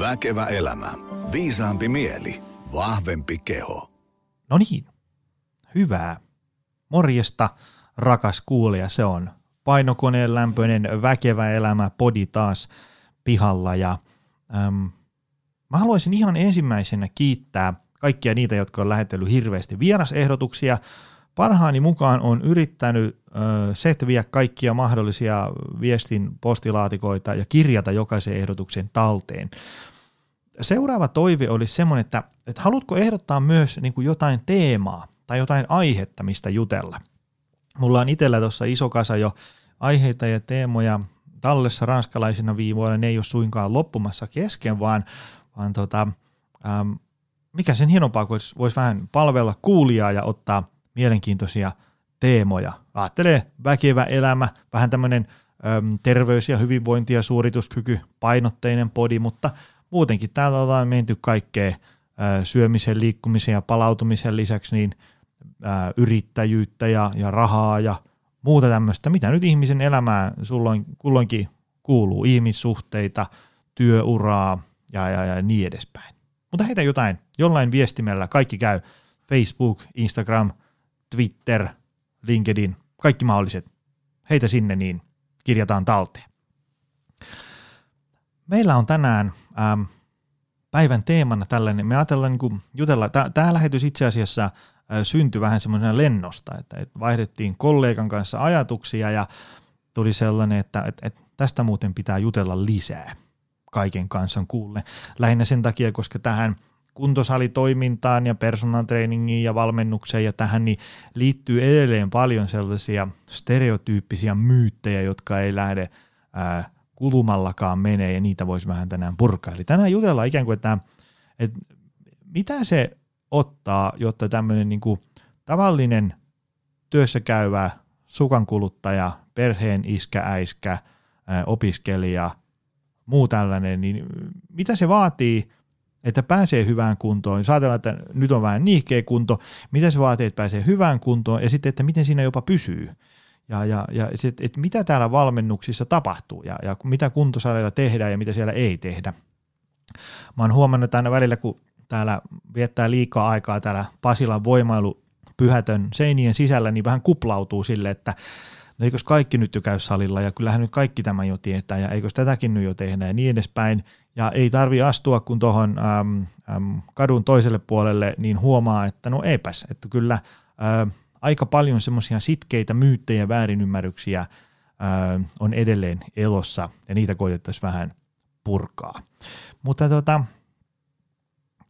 Väkevä elämä. Viisaampi mieli. Vahvempi keho. No niin, hyvää. Morjesta, rakas kuulija, se on painokoneen lämpöinen väkevä elämä podi taas pihalla ja äm, mä haluaisin ihan ensimmäisenä kiittää kaikkia niitä, jotka on lähetellyt hirveästi vierasehdotuksia. Parhaani mukaan on yrittänyt setviä kaikkia mahdollisia viestin postilaatikoita ja kirjata jokaisen ehdotuksen talteen. Seuraava toive olisi semmoinen, että, että haluatko ehdottaa myös niin kuin jotain teemaa tai jotain aihetta, mistä jutella. Mulla on itsellä tuossa iso kasa jo aiheita ja teemoja tallessa ranskalaisina viivoilla, ne ei ole suinkaan loppumassa kesken, vaan, vaan tota, ähm, mikä sen hienompaa, kun voisi vähän palvella kuulijaa ja ottaa mielenkiintoisia teemoja. Ajattelee väkevä elämä, vähän tämmöinen äm, terveys ja hyvinvointi ja suorituskyky painotteinen podi, mutta muutenkin täällä ollaan menty kaikkea äh, syömisen, liikkumisen ja palautumisen lisäksi niin yrittäjyyttä ja, ja rahaa ja muuta tämmöistä, mitä nyt ihmisen elämään sulloin, kulloinkin kuuluu, ihmissuhteita, työuraa ja, ja, ja niin edespäin. Mutta heitä jotain, jollain viestimellä, kaikki käy, Facebook, Instagram, Twitter, LinkedIn, kaikki mahdolliset, heitä sinne niin kirjataan talteen. Meillä on tänään ähm, päivän teemana tällainen, me ajatellaan niin jutella, tämä lähetys itse asiassa äh, syntyi vähän semmoisena lennosta, että, että vaihdettiin kollegan kanssa ajatuksia ja tuli sellainen, että, että, että tästä muuten pitää jutella lisää kaiken kansan kuulle. Lähinnä sen takia, koska tähän kuntosalitoimintaan ja personal trainingiin ja valmennukseen ja tähän niin liittyy edelleen paljon sellaisia stereotyyppisiä myyttejä, jotka ei lähde ää, kulumallakaan menee ja niitä voisi vähän tänään purkaa. Eli tänään jutellaan ikään kuin, että, että mitä se ottaa, jotta tämmöinen niin kuin tavallinen työssä käyvä sukankuluttaja, perheen iskä, äiskä, opiskelija, muu tällainen, niin mitä se vaatii, että pääsee hyvään kuntoon. Jos ajatellaan, että nyt on vähän niihkeä kunto, mitä se vaatii, että pääsee hyvään kuntoon, ja sitten, että miten siinä jopa pysyy. Ja, ja, ja sit, että mitä täällä valmennuksissa tapahtuu, ja, ja mitä kuntosalilla tehdään, ja mitä siellä ei tehdä. Mä oon huomannut, aina välillä, kun täällä viettää liikaa aikaa täällä Pasilan voimailu pyhätön seinien sisällä, niin vähän kuplautuu sille, että no eikös kaikki nyt jo käy salilla ja kyllähän nyt kaikki tämän jo tietää ja eikös tätäkin nyt jo tehdä ja niin edespäin. Ja ei tarvi astua kun tuohon kadun toiselle puolelle, niin huomaa, että no eipäs, että kyllä ä, aika paljon semmoisia sitkeitä myyttejä väärinymmärryksiä ä, on edelleen elossa ja niitä koitettaisiin vähän purkaa. Mutta tota,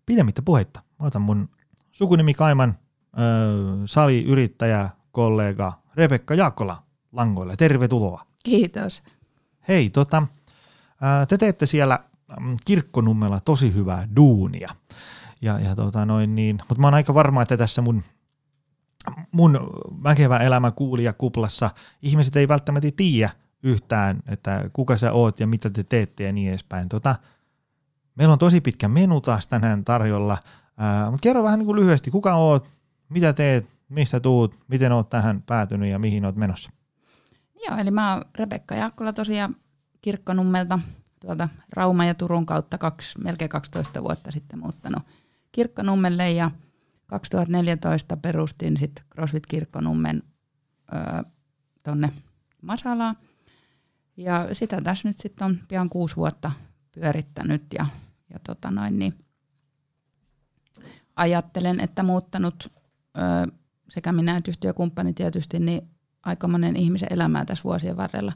pidemmittä puhetta, mä otan mun sukunimi Kaiman ö, saliyrittäjä, kollega Rebekka Jaakkola langoille. Tervetuloa. Kiitos. Hei, tota, te teette siellä kirkkonummella tosi hyvää duunia. Ja, ja tota noin niin, mutta mä oon aika varma, että tässä mun, mun väkevä elämä kuulija kuplassa ihmiset ei välttämättä tiedä yhtään, että kuka sä oot ja mitä te teette ja niin edespäin. Tota, meillä on tosi pitkä menu taas tänään tarjolla, ää, mutta kerro vähän niin kuin lyhyesti, kuka oot, mitä teet, mistä tuut, miten oot tähän päätynyt ja mihin oot menossa? Joo, eli mä oon Rebekka Jaakkola tosiaan Kirkkonummelta tuolta Rauma ja Turun kautta kaksi, melkein 12 vuotta sitten muuttanut Kirkkonummelle ja 2014 perustin sitten CrossFit Kirkkonummen öö, tonne Masalaan. Ja sitä tässä nyt sitten on pian kuusi vuotta pyörittänyt ja, ja tota noin, niin ajattelen, että muuttanut öö, sekä minä että yhtiökumppani tietysti niin aika monen ihmisen elämää tässä vuosien varrella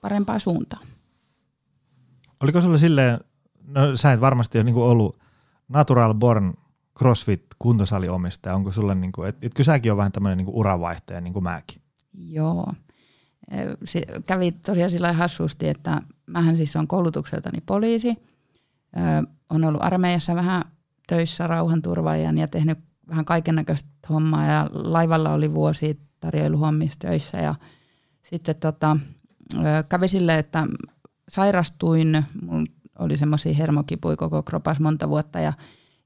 parempaa suuntaan. Oliko sulle silleen, no sä et varmasti ole niin ollut natural born CrossFit kuntosaliomistaja, onko sulle, niin kuin, et, etkö säkin ole vähän tämmöinen niin uravaihtaja niin kuin mäkin? Joo. Se kävi tosiaan sillä hassusti, että mähän siis on koulutukseltani poliisi, on ollut armeijassa vähän töissä rauhanturvaajan ja tehnyt vähän kaiken näköistä hommaa ja laivalla oli vuosi tarjoiluhommissa töissä ja sitten tota, kävi silleen, että sairastuin, mun oli semmoisia hermokipuja koko kropas monta vuotta ja,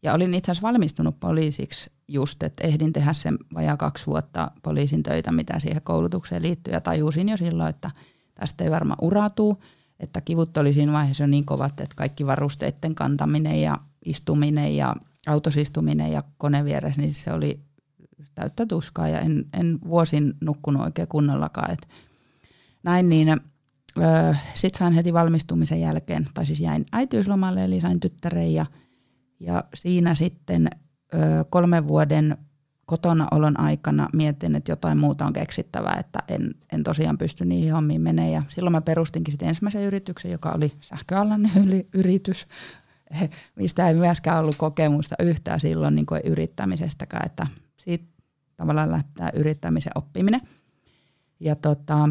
ja olin itse asiassa valmistunut poliisiksi just, että ehdin tehdä sen vajaa kaksi vuotta poliisin töitä, mitä siihen koulutukseen liittyy ja tajusin jo silloin, että tästä ei varmaan uratuu. että kivut oli siinä vaiheessa jo niin kovat, että kaikki varusteiden kantaminen ja istuminen ja autosistuminen ja kone vieressä, niin se oli täyttä tuskaa ja en, en vuosin nukkunut oikein kunnollakaan. Et näin niin, sitten sain heti valmistumisen jälkeen, tai siis jäin äitiyslomalle eli sain tyttären ja, ja siinä sitten öö, kolmen vuoden kotona olon aikana mietin, että jotain muuta on keksittävää, että en, en tosiaan pysty niihin hommiin menee. Ja silloin mä perustinkin sitten ensimmäisen yrityksen, joka oli sähköalan yritys, mistä ei myöskään ollut kokemusta yhtään silloin niin kuin yrittämisestäkään, että siitä tavallaan lähtee yrittämisen oppiminen. Ja tota,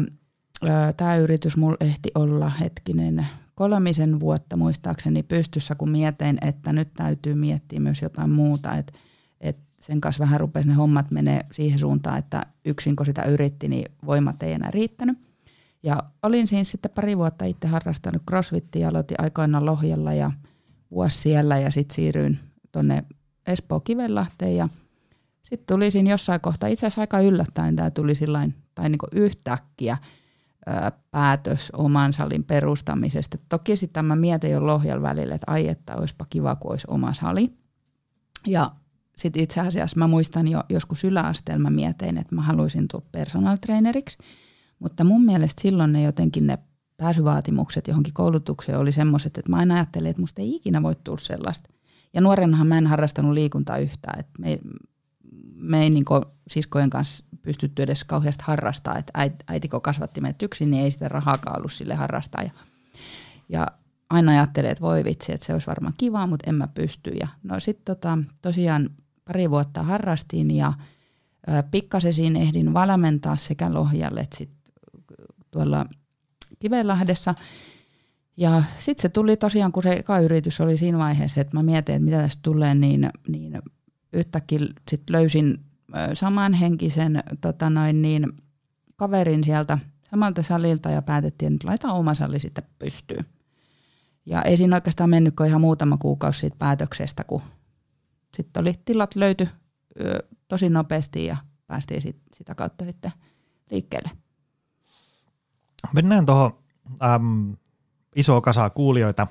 tämä yritys mulla ehti olla hetkinen kolmisen vuotta muistaakseni pystyssä, kun mietin, että nyt täytyy miettiä myös jotain muuta, että sen kanssa vähän rupesi ne hommat menee siihen suuntaan, että yksin kun sitä yritti, niin voimat ei enää riittänyt. Ja olin siinä sitten pari vuotta itse harrastanut crossfittiä, aloitin aikoinaan Lohjalla ja vuosi siellä ja sitten siirryin tuonne Espoo Kivenlahteen ja sitten tuli siinä jossain kohtaa, itse asiassa aika yllättäen tämä tuli sillain, tai niin yhtäkkiä ö, päätös oman salin perustamisesta. Toki sitten mä mietin jo Lohjalla välillä, että ai että olisipa kiva, kun olisi oma sali. Ja sitten itse asiassa mä muistan jo joskus yläasteella mä mietin, että mä haluaisin tulla personal traineriksi, mutta mun mielestä silloin ne jotenkin ne pääsyvaatimukset johonkin koulutukseen oli semmoiset, että mä aina ajattelin, että musta ei ikinä voi tulla sellaista. Ja nuorenahan mä en harrastanut liikuntaa yhtään, että me, me ei niin siskojen kanssa pystytty edes kauheasti harrastaa, että äiti, kun kasvatti meidät yksin, niin ei sitä rahaakaan ollut sille harrastaa. Ja, ja aina ajattelin, että voi vitsi, että se olisi varmaan kivaa, mutta en mä pysty. Ja no sitten tota, tosiaan pari vuotta harrastin ja pikkasen siinä ehdin valmentaa sekä Lohjalle että sit tuolla Kivenlahdessa. Ja sitten se tuli tosiaan, kun se eka yritys oli siinä vaiheessa, että mä mietin, että mitä tästä tulee, niin, niin yhtäkkiä sit löysin samanhenkisen tota noin, niin, kaverin sieltä samalta salilta ja päätettiin, että laita oma sali sitten pystyyn. Ja ei siinä oikeastaan mennyt kuin ihan muutama kuukausi siitä päätöksestä, kun sitten oli tilat löyty tosi nopeasti ja päästiin sit, sitä kautta sitten liikkeelle. Mennään tuohon iso kasa kuulijoita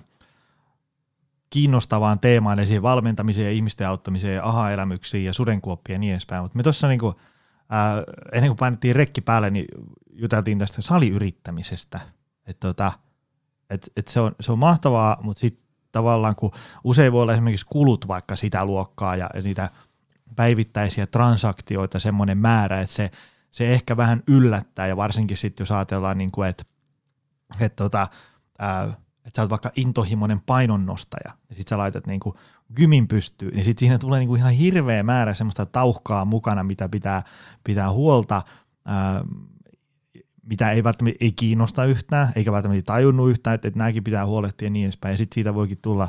kiinnostavaan teemaan, eli valmentamiseen ja ihmisten auttamiseen ja aha-elämyksiin ja sudenkuoppia ja niin edespäin. Mutta me tuossa niinku, äh, ennen kuin painettiin rekki päälle, niin juteltiin tästä saliyrittämisestä. Että tota, et, et se, on, se on mahtavaa, mutta sitten tavallaan, kun usein voi olla esimerkiksi kulut vaikka sitä luokkaa ja niitä päivittäisiä transaktioita semmoinen määrä, että se, se ehkä vähän yllättää ja varsinkin sitten jos ajatellaan, niin kuin, että, että, tota, ää, että sä oot vaikka intohimoinen painonnostaja ja sitten sä laitat niin kuin gymin pystyyn, niin sitten siinä tulee niin kuin ihan hirveä määrä semmoista tauhkaa mukana, mitä pitää, pitää huolta, ää, mitä ei välttämättä ei kiinnosta yhtään, eikä välttämättä tajunnut yhtään, että, että nämäkin pitää huolehtia ja niin edespäin. Ja sitten siitä voikin tulla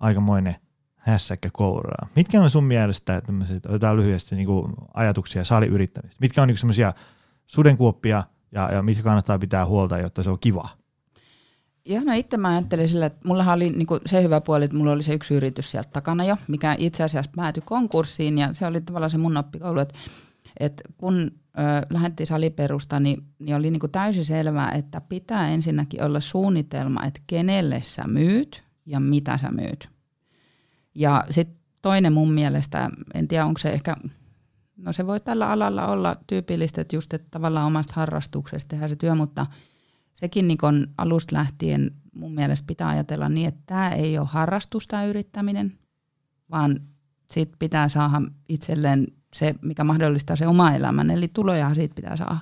aikamoinen hässäkkä kouraa. Mitkä on sun mielestä tämmöiset, otetaan lyhyesti niin kuin ajatuksia saliyrittämistä? Mitkä on niin semmoisia sudenkuoppia ja, ja mitkä kannattaa pitää huolta, jotta se on kiva? Joo, no itse mä ajattelin sillä, että mulla oli niin se hyvä puoli, että mulla oli se yksi yritys sieltä takana jo, mikä itse asiassa päätyi konkurssiin ja se oli tavallaan se mun oppikoulu, että, että kun lähdettiin saliperusta, niin, niin oli niin täysin selvää, että pitää ensinnäkin olla suunnitelma, että kenelle sä myyt ja mitä sä myyt. Ja sitten toinen mun mielestä, en tiedä onko se ehkä, no se voi tällä alalla olla tyypillistä, että just että tavallaan omasta harrastuksesta tehdään se työ, mutta sekin niin kun alusta lähtien mun mielestä pitää ajatella niin, että tämä ei ole harrastusta yrittäminen, vaan sit pitää saada itselleen se, mikä mahdollistaa se oma elämän, eli tuloja siitä pitää saada.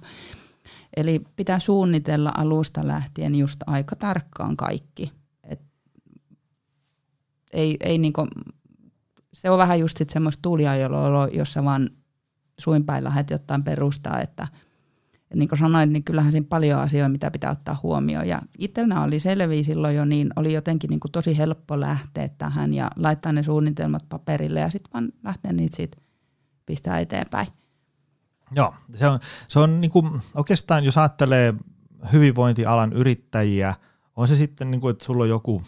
Eli pitää suunnitella alusta lähtien just aika tarkkaan kaikki. Et ei, ei niinku, se on vähän just sit semmoista tuuliajoloa, jossa vaan suinpäin lähdet jotain perustaa, että et niin kuin sanoin, niin kyllähän siinä paljon asioita, mitä pitää ottaa huomioon. Ja itsellä oli selviä silloin jo, niin oli jotenkin niin kuin tosi helppo lähteä tähän ja laittaa ne suunnitelmat paperille ja sitten vaan lähteä niitä siitä pistää eteenpäin. Joo, se on, se on niin kuin, oikeastaan jos ajattelee hyvinvointialan yrittäjiä, on se sitten niin kuin, että sulla on joku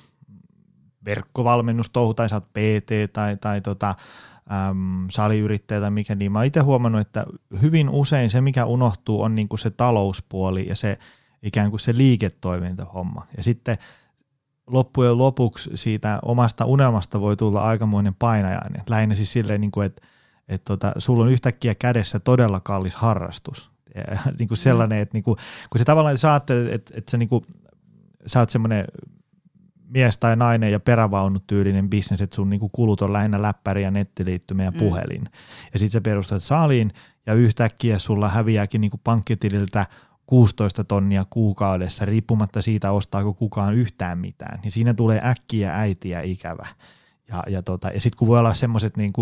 verkkovalmennustouhu tai sä oot PT tai, tai tota, äm, saliyrittäjä tai mikä, niin mä oon itse huomannut, että hyvin usein se, mikä unohtuu, on niin kuin se talouspuoli ja se, ikään kuin se liiketoimintahomma. Ja sitten loppujen lopuksi siitä omasta unelmasta voi tulla aikamoinen painajainen. Lähinnä siis silleen, niin kuin, että, että tota, sulla on yhtäkkiä kädessä todella kallis harrastus. Ja, niin kuin sellainen, että niin kuin, kun se tavallaan sä ajattelet, että, että sä, niin kuin, sä oot semmoinen mies tai nainen ja perävaunut tyylinen bisnes, että sun niin kuin kulut on lähinnä läppäri ja nettiliittymä ja mm. puhelin. Mm. Ja sitten sä perustat saliin ja yhtäkkiä sulla häviääkin niin kuin pankkitililtä 16 tonnia kuukaudessa, riippumatta siitä, ostaako kukaan yhtään mitään. Niin siinä tulee äkkiä äitiä ikävä. Ja, ja, tota, ja sitten kun voi olla semmoiset niin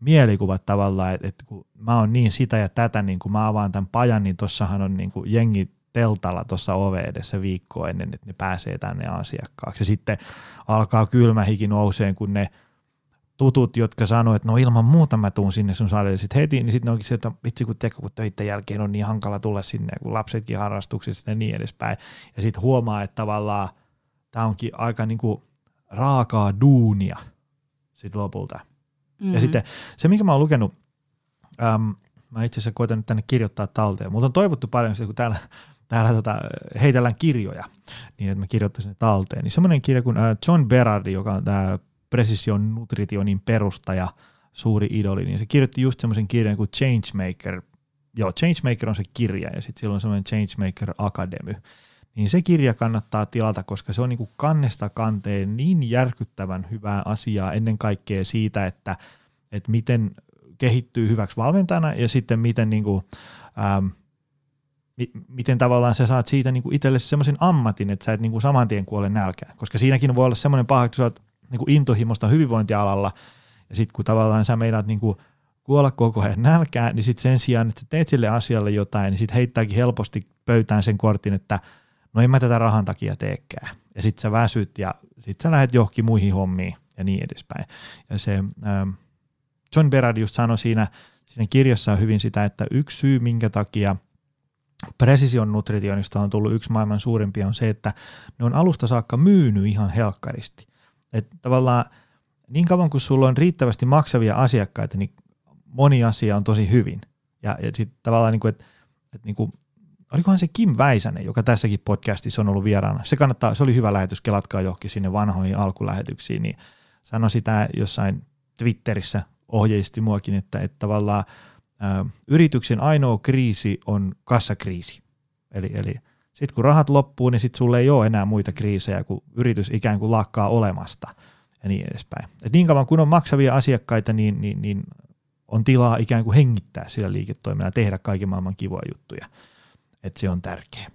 mielikuvat tavallaan, että, että kun mä oon niin sitä ja tätä, niin kun mä avaan tämän pajan, niin tossahan on niin kuin jengi teltalla tuossa ove edessä viikkoa ennen, että ne pääsee tänne asiakkaaksi. Ja sitten alkaa kylmä hiki nouseen, kun ne tutut, jotka sanoo, että no ilman muuta mä tuun sinne sun salille sitten heti, niin sitten onkin se, että vitsi kun teko, kun töiden jälkeen on niin hankala tulla sinne, kun lapsetkin harrastuksissa ja niin edespäin. Ja sitten huomaa, että tavallaan tämä onkin aika niinku raakaa duunia sitten lopulta. Mm-hmm. Ja sitten se, mikä mä oon lukenut, äm, mä itse asiassa koitan nyt tänne kirjoittaa talteen, mutta on toivottu paljon sitä, kun täällä, täällä tota, heitellään kirjoja, niin että mä kirjoittaisin ne talteen. Niin semmoinen kirja kuin äh, John Berardi, joka on tämä Precision Nutritionin perustaja, suuri idoli, niin se kirjoitti just semmoisen kirjan kuin Changemaker. Joo, Changemaker on se kirja ja sitten silloin on semmoinen Changemaker Academy. Niin se kirja kannattaa tilata, koska se on niin kuin kannesta kanteen niin järkyttävän hyvää asiaa ennen kaikkea siitä, että, että miten kehittyy hyväksi valmentajana ja sitten miten, niin kuin, ähm, miten tavallaan sä saat siitä niin itsellesi semmoisen ammatin, että sä et niin kuin saman tien kuole nälkään. Koska siinäkin voi olla semmoinen paha, että sä oot niin kuin intohimosta hyvinvointialalla ja sitten kun tavallaan sä meinaat niin kuin kuolla koko ajan nälkään, niin sitten sen sijaan, että sä teet sille asialle jotain, niin sitten heittääkin helposti pöytään sen kortin, että no en mä tätä rahan takia teekään. Ja sitten sä väsyt ja sitten sä lähdet johonkin muihin hommiin ja niin edespäin. Ja se ähm, John Berard just sanoi siinä, siinä kirjassa hyvin sitä, että yksi syy, minkä takia Precision Nutritionista on tullut yksi maailman suurimpia, on se, että ne on alusta saakka myynyt ihan helkkaristi. Että tavallaan niin kauan kuin sulla on riittävästi maksavia asiakkaita, niin moni asia on tosi hyvin. Ja, ja sitten tavallaan, niin kuin, että, että niin kuin, olikohan se Kim Väisänen, joka tässäkin podcastissa on ollut vieraana. Se kannattaa, se oli hyvä lähetys, kelatkaa johonkin sinne vanhoihin alkulähetyksiin, niin sanoi sitä jossain Twitterissä, ohjeisti muakin, että, että tavallaan yrityksen ainoa kriisi on kassakriisi. Eli, eli sitten kun rahat loppuu, niin sitten sulle ei ole enää muita kriisejä, kun yritys ikään kuin lakkaa olemasta ja niin edespäin. Et niin kauan kun on maksavia asiakkaita, niin, niin, niin on tilaa ikään kuin hengittää sillä liiketoimella, tehdä kaiken maailman kivoja juttuja. Että se on tärkeä.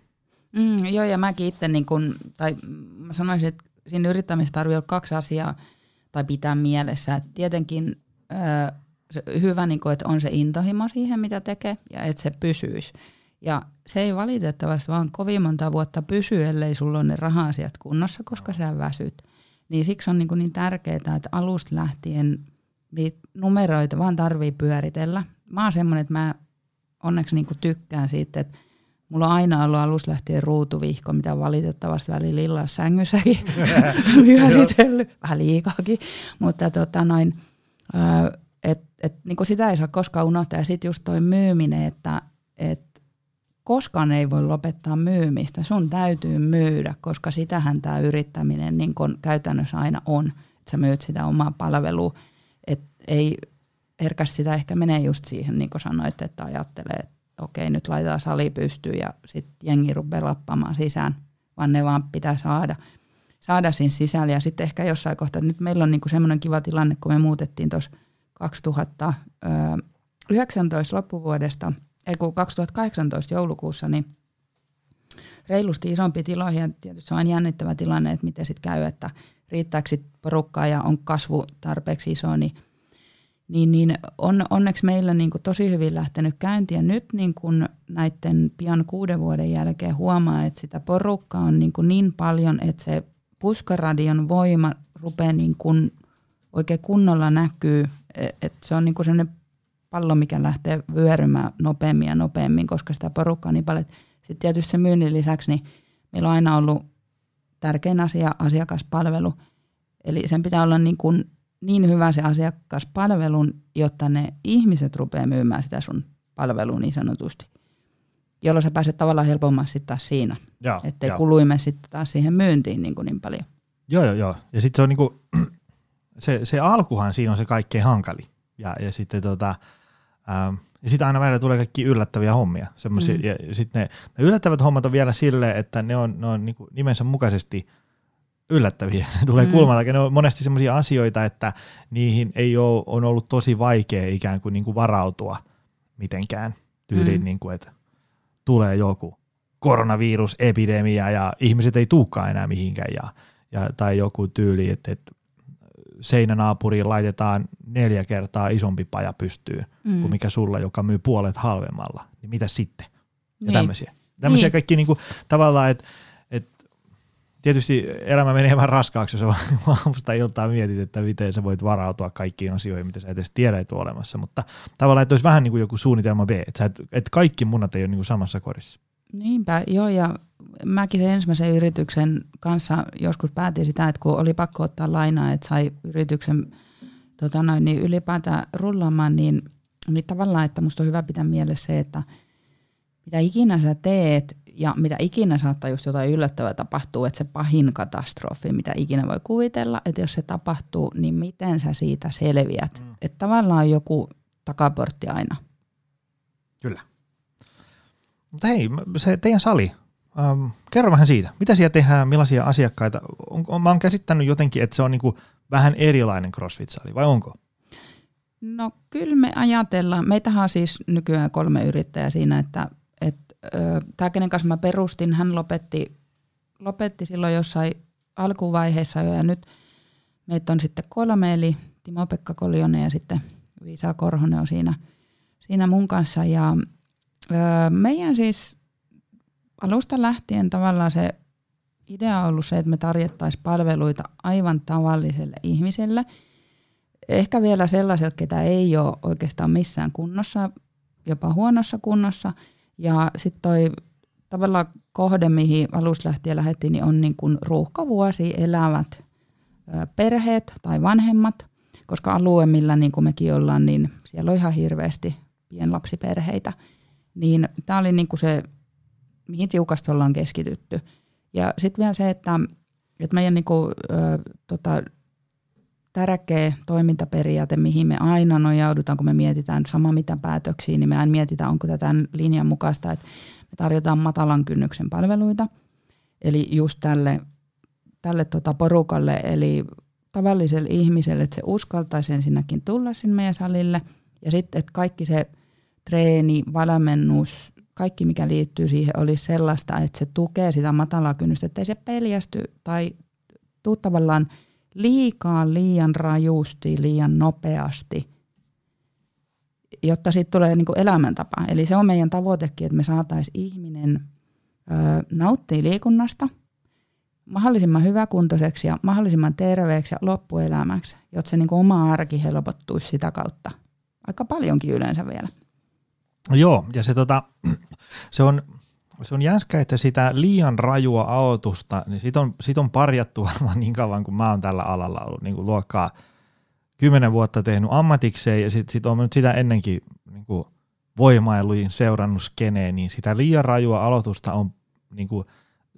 Mm, joo, ja mäkin itse, niin kun, tai mä sanoisin, että siinä yrittämisessä tarvii olla kaksi asiaa, tai pitää mielessä. Et tietenkin se hyvä, niin kun, että on se intohimo siihen, mitä tekee, ja että se pysyisi. Ja se ei valitettavasti vaan kovin monta vuotta pysy, ellei sulla ole ne raha-asiat kunnossa, koska sä väsyt. Niin siksi on niin, kuin niin tärkeää, että alusta lähtien niitä numeroita vaan tarvii pyöritellä. Mä oon semmoinen, että mä onneksi niin kuin tykkään siitä, että mulla on aina ollut alusta lähtien ruutuvihko, mitä valitettavasti välillä illalla sängyssäkin pyöritellyt, vähän liikaakin. Mutta tota noin, et, niin sitä ei saa koskaan unohtaa. Ja sitten just toi myyminen, että et koskaan ei voi lopettaa myymistä. Sun täytyy myydä, koska sitähän tämä yrittäminen niin kun käytännössä aina on. Että sä myyt sitä omaa palvelua. Että ei herkästi sitä ehkä menee just siihen, niin kuin sanoit, että ajattelee, että okei, nyt laitetaan sali pystyyn ja sitten jengi rupeaa lappamaan sisään, vaan ne vaan pitää saada, saada siinä sisällä. Ja sitten ehkä jossain kohtaa, nyt meillä on niinku semmoinen kiva tilanne, kun me muutettiin tuossa 2019 loppuvuodesta – ei kun 2018 joulukuussa, niin reilusti isompi tiloihin. Ja tietysti se on jännittävä tilanne, että miten sitten käy, että riittääkö sit porukkaa ja on kasvu tarpeeksi iso, niin, niin, niin on onneksi meillä niin kuin tosi hyvin lähtenyt käyntiin ja nyt niin kuin näiden pian kuuden vuoden jälkeen huomaa, että sitä porukkaa on niin, kuin niin paljon, että se puskaradion voima rupeaa niin kuin oikein kunnolla näkyy, e, että se on niin kuin sellainen pallo, mikä lähtee vyörymään nopeammin ja nopeammin, koska sitä porukkaa on niin paljon. Sitten tietysti se myynnin lisäksi, niin meillä on aina ollut tärkein asia asiakaspalvelu. Eli sen pitää olla niin, kuin niin hyvä se asiakaspalvelun, jotta ne ihmiset rupeaa myymään sitä sun palvelua niin sanotusti. jolloin sä pääset tavallaan helpommasti sitten taas siinä. Joo, Ettei kuluimme sitten taas siihen myyntiin niin, kuin niin paljon. Joo, joo, joo. Ja sitten se on niinku, se, se alkuhan siinä on se kaikkein hankali. Ja, ja sitten tota, ähm, ja sitten aina välillä tulee kaikki yllättäviä hommia. Semmosia, Mm. Ja sitten ne, ne yllättävät hommat on vielä silleen, että ne on, ne on niinku nimensä mukaisesti yllättäviä. Ne tulee Mm. kulmalta. Ne on monesti semmoisia asioita, että niihin ei ole, on ollut tosi vaikea ikään kuin, niinku varautua mitenkään. Tyyliin, mm. niinku, että tulee joku koronavirusepidemia ja ihmiset ei tuukaan enää mihinkään ja, ja, tai joku tyyli, että, että seinänaapuriin laitetaan neljä kertaa isompi paja pystyyn mm. kuin mikä sulla, joka myy puolet halvemmalla. Niin mitä sitten? Ja Niin. tämmöisiä. Tämmöisiä Niin. kaikki niinku, tavallaan, että et, tietysti elämä menee vähän raskaaksi, jos aamusta iltaa mietit, että miten sä voit varautua kaikkiin asioihin, mitä sä et edes tiedä, että olemassa. Mutta tavallaan, että olisi vähän niin kuin joku suunnitelma B, että, et, kaikki munat ei ole niin kuin samassa korissa. Niinpä, joo, ja mäkin sen ensimmäisen yrityksen kanssa joskus päätin sitä, että kun oli pakko ottaa lainaa, että sai yrityksen tota noin, niin ylipäätään rullaamaan, niin, niin tavallaan, että musta on hyvä pitää mielessä se, että mitä ikinä sä teet ja mitä ikinä saattaa just jotain yllättävää tapahtuu, että se pahin katastrofi, mitä ikinä voi kuvitella, että jos se tapahtuu, niin miten sä siitä selviät. Mm. Että tavallaan on joku takaportti aina. Kyllä. Mutta hei, se teidän sali, ähm, kerro vähän siitä. Mitä siellä tehdään, millaisia asiakkaita? On, on, mä oon käsittänyt jotenkin, että se on niinku vähän erilainen CrossFit-sali, vai onko? No kyllä me ajatellaan, meitähän on siis nykyään kolme yrittäjää siinä, että, että tämä kenen kanssa mä perustin, hän lopetti, lopetti silloin jossain alkuvaiheessa jo ja nyt meitä on sitten kolme, eli Timo-Pekka Koljonen ja sitten Viisa Korhonen on siinä, siinä mun kanssa ja ö, meidän siis alusta lähtien tavallaan se idea on ollut se, että me tarjottaisiin palveluita aivan tavalliselle ihmiselle – ehkä vielä sellaiselle, ketä ei ole oikeastaan missään kunnossa, jopa huonossa kunnossa. Ja sitten toi tavallaan kohde, mihin alusta lähtien lähdettiin, niin on niin kuin ruuhkavuosi elävät perheet tai vanhemmat, koska alue, millä niin kuin mekin ollaan, niin siellä on ihan hirveästi pienlapsiperheitä. Niin tämä oli niin kuin se, mihin tiukasti ollaan keskitytty. Ja sitten vielä se, että, että meidän niin kuin, ö, tota, tärkeä toimintaperiaate, mihin me aina nojaudutaan, kun me mietitään sama mitä päätöksiä, niin me aina mietitään, onko tätä linjan mukaista, että me tarjotaan matalan kynnyksen palveluita. Eli just tälle, tälle tota porukalle, eli tavalliselle ihmiselle, että se uskaltaisi ensinnäkin tulla sinne meidän salille. Ja sitten, että kaikki se treeni, valmennus, kaikki mikä liittyy siihen olisi sellaista, että se tukee sitä matalaa kynnystä, että ei se peljästy tai tuu tavallaan – liikaa, liian rajusti, liian nopeasti, jotta siitä tulee niin kuin elämäntapa. Eli se on meidän tavoitekin, että me saataisiin ihminen ö, nauttia liikunnasta mahdollisimman hyväkuntoiseksi ja mahdollisimman terveeksi ja loppuelämäksi, jotta se niin kuin oma arki helpottuisi sitä kautta. Aika paljonkin yleensä vielä. Joo, ja se, tota, se on se on jänskä, että sitä liian rajua aloitusta, niin sit on, sit on parjattu varmaan niin kauan, kun mä oon tällä alalla ollut niin kuin luokkaa kymmenen vuotta tehnyt ammatikseen ja sitten sit on nyt sitä ennenkin niin kuin voimailuin seurannut skeneen, niin sitä liian rajua aloitusta on, niin kuin,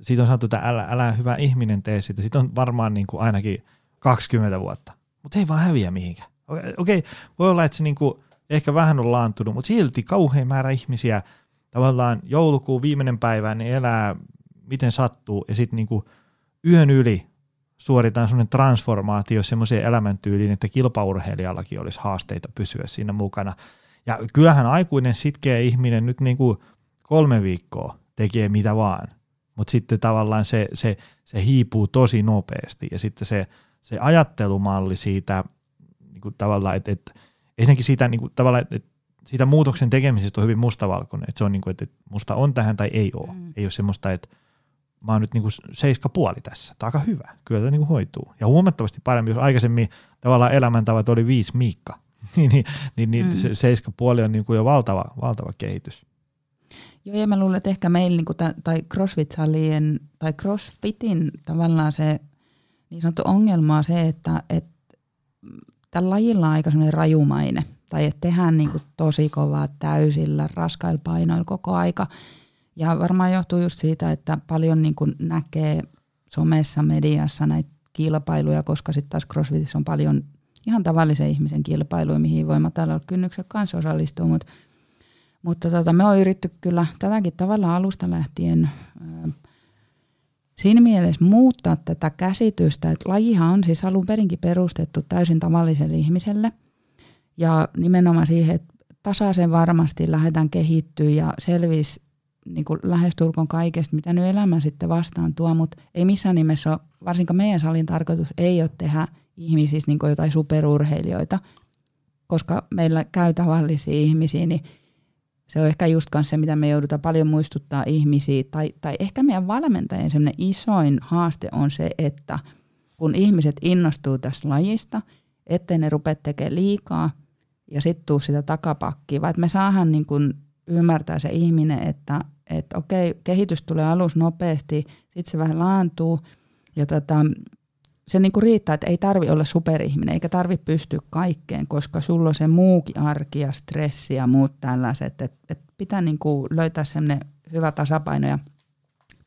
siitä on sanottu, että älä, älä hyvä ihminen tee sitä, siitä on varmaan niin kuin ainakin 20 vuotta, mutta ei vaan häviä mihinkään. Okei, okay, voi olla, että se niin kuin ehkä vähän on laantunut, mutta silti kauhean määrä ihmisiä tavallaan joulukuun viimeinen päivä niin elää miten sattuu. Ja sitten niinku yön yli suoritaan semmoinen transformaatio semmoiseen elämäntyyliin, että kilpaurheilijallakin olisi haasteita pysyä siinä mukana. Ja kyllähän aikuinen sitkeä ihminen nyt niinku kolme viikkoa tekee mitä vaan, mutta sitten tavallaan se, se, se hiipuu tosi nopeasti. Ja sitten se, se ajattelumalli siitä niinku tavallaan, että et, ensinnäkin siitä niinku, tavallaan, että siitä muutoksen tekemisestä on hyvin mustavalkoinen, että se on niin kuin, että musta on tähän tai ei ole. Mm. Ei ole semmoista, että mä oon nyt niin kuin seiska puoli tässä. Tämä on aika hyvä. Kyllä tämä niin kuin hoituu. Ja huomattavasti paremmin, jos aikaisemmin tavallaan elämäntavat oli viisi miikka, niin, niin, niin, niin mm. se seiska puoli on niin kuin jo valtava, valtava kehitys. Joo, ja mä luulen, että ehkä meillä niin kuin ta, tai CrossFit-salien tai CrossFitin tavallaan se niin sanottu ongelma on se, että, että tällä lajilla on aika sellainen rajumaine – tai että tehdään niin kuin tosi kovaa täysillä, raskailla painoilla koko aika. Ja varmaan johtuu just siitä, että paljon niin kuin näkee somessa, mediassa näitä kilpailuja, koska sitten taas CrossFitissä on paljon ihan tavallisen ihmisen kilpailuja, mihin voi matalalla kynnyksellä kanssa osallistua, mutta mutta tota, me on yritetty kyllä tätäkin tavalla alusta lähtien siinä mielessä muuttaa tätä käsitystä, että lajihan on siis alun perinkin perustettu täysin tavalliselle ihmiselle. Ja nimenomaan siihen, että tasaisen varmasti lähdetään kehittyä ja selvisi niin kuin lähestulkoon kaikesta, mitä nyt elämä sitten vastaan tuo, mutta ei missään nimessä ole, varsinkaan meidän salin tarkoitus ei ole tehdä ihmisistä niin jotain superurheilijoita, koska meillä käy tavallisia ihmisiä, niin se on ehkä just se, mitä me joudutaan paljon muistuttaa ihmisiä, tai, tai ehkä meidän valmentajien semmoinen isoin haaste on se, että kun ihmiset innostuu tästä lajista, ettei ne rupea tekemään liikaa ja sitten tuu sitä takapakkia, vaan me saadaan niin kun ymmärtää se ihminen, että, että okei, kehitys tulee alus nopeasti, sitten se vähän laantuu ja tota, se niinku riittää, että ei tarvi olla superihminen eikä tarvi pystyä kaikkeen, koska sulla on se muukin arki ja stressi ja muut tällaiset, että et pitää niinku löytää sellainen hyvä tasapaino ja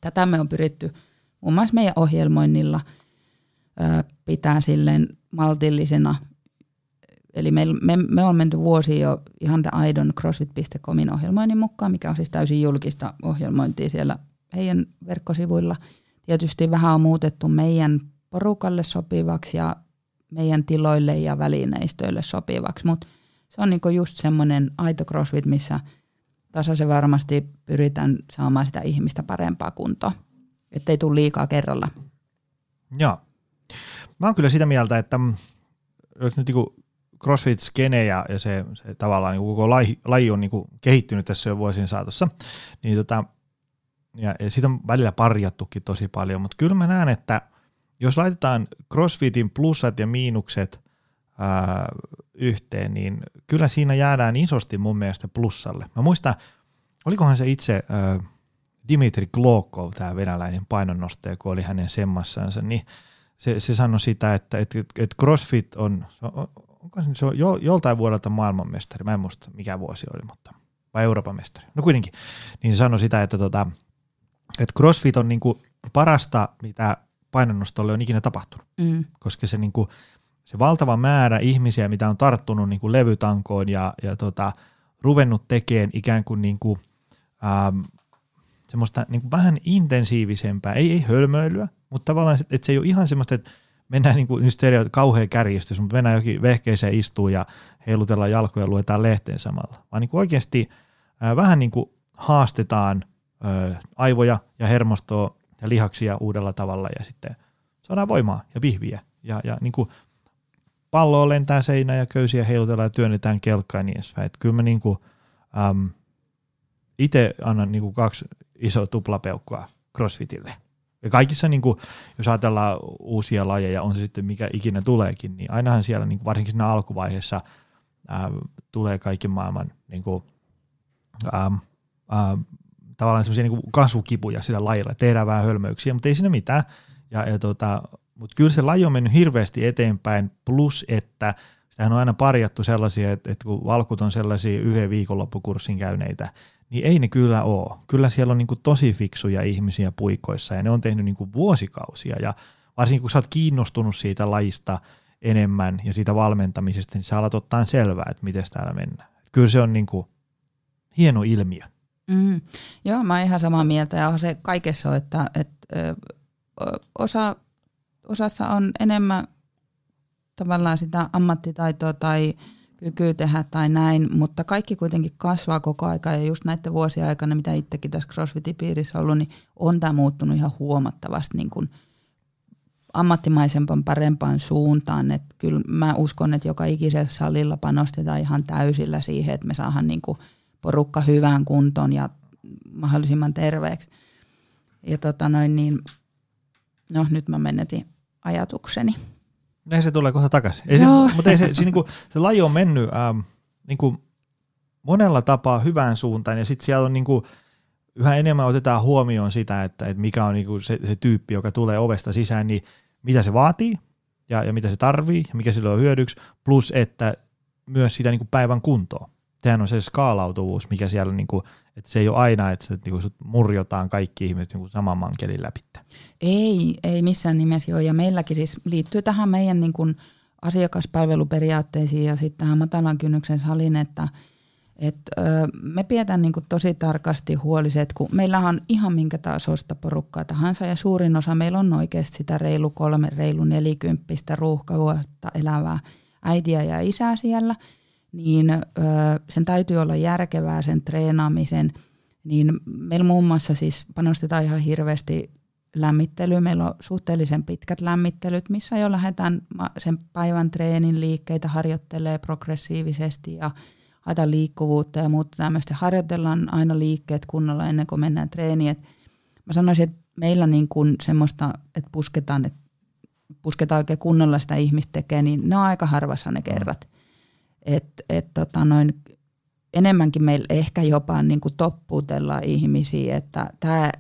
tätä me on pyritty muun muassa meidän ohjelmoinnilla pitää silleen maltillisena. Eli me, me, me on menty vuosi jo ihan tämän Aidon CrossFit.comin ohjelmoinnin mukaan, mikä on siis täysin julkista ohjelmointia siellä heidän verkkosivuilla. Tietysti vähän on muutettu meidän porukalle sopivaksi ja meidän tiloille ja välineistöille sopivaksi, mutta se on niinku just semmoinen aito crossfit, missä tasaisen varmasti pyritään saamaan sitä ihmistä parempaa kuntoa, ettei tule liikaa kerralla. Joo. Mä oon kyllä sitä mieltä, että jos nyt niinku CrossFit-skene ja, ja se, se tavallaan niin koko laji, laji on niin kehittynyt tässä jo vuosien saatossa, niin tota, ja, ja siitä on välillä parjattukin tosi paljon, mutta kyllä mä näen, että – jos laitetaan CrossFitin plussat ja miinukset ää, yhteen, niin kyllä siinä jäädään isosti mun mielestä plussalle. Mä muistan, olikohan se itse ää, Dimitri Glokov, tämä venäläinen painonnostaja, kun oli hänen semmassansa, niin se, se sanoi sitä, että, että, että CrossFit on, onko se, se on jo, joltain vuodelta maailmanmestari, mä en muista mikä vuosi oli, mutta vai Euroopan mestari, no kuitenkin, niin sanoi sitä, että, tota, että CrossFit on niinku parasta, mitä painonnostolle on ikinä tapahtunut, mm. koska se, niin kuin, se valtava määrä ihmisiä, mitä on tarttunut niin kuin levytankoon ja, ja tota, ruvennut tekemään ikään kuin, niin kuin ähm, semmoista niin kuin vähän intensiivisempää, ei, ei hölmöilyä, mutta tavallaan, että se ei ole ihan semmoista, että mennään niin kuin stereo, kauhea kärjestys, mutta mennään jokin vehkeeseen istuu ja heilutellaan jalkoja ja luetaan lehteen samalla, vaan niin kuin oikeasti äh, vähän niin kuin haastetaan äh, aivoja ja hermostoa ja lihaksia uudella tavalla ja sitten saadaan voimaa ja vihviä. Ja, ja niin kuin palloa lentää seinä ja köysiä heilutellaan ja työnnetään kelkkaa ja niin edespäin. Että kyllä mä niin kuin, äm, itse annan niin kuin kaksi isoa tuplapeukkua CrossFitille. Ja kaikissa, niin kuin, jos ajatellaan uusia lajeja, on se sitten mikä ikinä tuleekin, niin ainahan siellä niin kuin varsinkin siinä alkuvaiheessa ää, tulee kaiken maailman niin kuin, ää, ää, tavallaan semmoisia niin kasvukipuja sillä lajilla, tehdään vähän hölmöyksiä, mutta ei siinä mitään. Ja, ja tota, mutta kyllä se laji on mennyt hirveästi eteenpäin, plus että sitähän on aina parjattu sellaisia, että, että kun valkut on sellaisia yhden viikonloppukurssin käyneitä, niin ei ne kyllä ole. Kyllä siellä on niin kuin tosi fiksuja ihmisiä puikoissa ja ne on tehnyt niin kuin vuosikausia ja varsinkin kun sä oot kiinnostunut siitä lajista enemmän ja siitä valmentamisesta, niin sä alat ottaa selvää, että miten täällä mennään. Kyllä se on niin kuin hieno ilmiö. Mm. Joo, mä oon ihan samaa mieltä ja se kaikessa että, että osa, osassa on enemmän tavallaan sitä ammattitaitoa tai kykyä tehdä tai näin, mutta kaikki kuitenkin kasvaa koko aika ja just näiden vuosien aikana, mitä itsekin tässä CrossFitin piirissä ollut, niin on tämä muuttunut ihan huomattavasti niin kuin ammattimaisempaan parempaan suuntaan. Et kyllä mä uskon, että joka ikisellä salilla panostetaan ihan täysillä siihen, että me saadaan niin kuin – porukka hyvään kuntoon ja mahdollisimman terveeksi. Ja tota noin niin, no nyt mä menetin ajatukseni. Näin se tulee kohta takaisin. Ei se, mutta ei se, se, niinku, se laji on mennyt ähm, niinku monella tapaa hyvään suuntaan ja sitten siellä on niinku, yhä enemmän otetaan huomioon sitä, että, että mikä on niinku se, se tyyppi, joka tulee ovesta sisään, niin mitä se vaatii ja, ja mitä se tarvii ja mikä sille on hyödyksi, plus että myös sitä niinku päivän kuntoa. Sehän on se skaalautuvuus, mikä siellä, niin kuin, että se ei ole aina, että se, niin kuin, murjotaan kaikki ihmiset niin kuin saman mankelin läpi. Ei, ei missään nimessä ole. Ja meilläkin siis liittyy tähän meidän niin kuin asiakaspalveluperiaatteisiin ja sitten tähän matalan kynnyksen salin, että et, ö, me pidetään niin tosi tarkasti huoliset, kun meillä on ihan minkä tasoista porukkaa tahansa ja suurin osa meillä on oikeasti sitä reilu kolme, reilu nelikymppistä ruuhkavuotta elävää äitiä ja isää siellä, niin ö, sen täytyy olla järkevää sen treenaamisen, niin meillä muun muassa siis panostetaan ihan hirveästi lämmittely. Meillä on suhteellisen pitkät lämmittelyt, missä jo lähdetään sen päivän treenin liikkeitä harjoittelee progressiivisesti ja haetaan liikkuvuutta ja muuta tämmöistä. Harjoitellaan aina liikkeet kunnolla ennen kuin mennään treeniin. Et mä sanoisin, että meillä niin kuin semmoista, että pusketaan, että pusketaan oikein kunnolla sitä ihmistä tekee, niin ne on aika harvassa ne kerrat. Et, et tota noin, enemmänkin meillä ehkä jopa niin kuin toppuutellaan ihmisiä, että tämä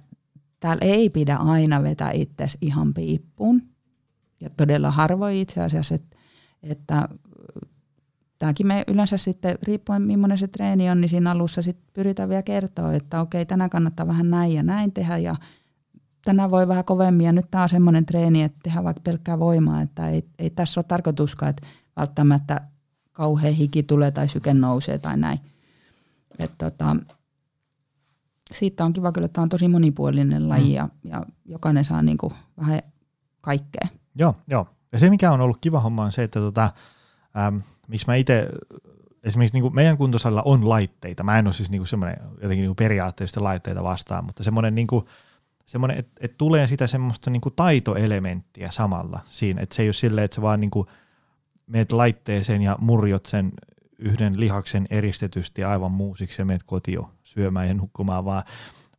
täällä ei pidä aina vetää itse ihan piippuun. Ja todella harvoin itse asiassa, että, että tämäkin me yleensä sitten, riippuen millainen se treeni on, niin siinä alussa sitten pyritään vielä kertoa, että okei, tänään kannattaa vähän näin ja näin tehdä ja tänään voi vähän kovemmin ja nyt tämä on semmoinen treeni, että tehdään vaikka pelkkää voimaa, että ei, ei tässä ole tarkoituskaan, että välttämättä kauhean hiki tulee tai syke nousee tai näin. että tota, siitä on kiva kyllä, että tämä on tosi monipuolinen laji mm. ja, ja jokainen saa niin kuin vähän kaikkea. Joo, joo. Ja se mikä on ollut kiva homma on se, että tota, äm, missä mä itse, esimerkiksi niin kuin meidän kuntosalilla on laitteita. Mä en ole siis niin kuin semmoinen jotenkin niin kuin periaatteellisesti laitteita vastaan, mutta semmoinen, niin kuin, semmoinen että, että tulee sitä semmoista niin kuin taitoelementtiä samalla siinä. Että se ei ole silleen, että sä vaan niin kuin meet laitteeseen ja murjot sen yhden lihaksen eristetysti aivan muusiksi ja meet kotiin syömään ja nukkumaan, vaan,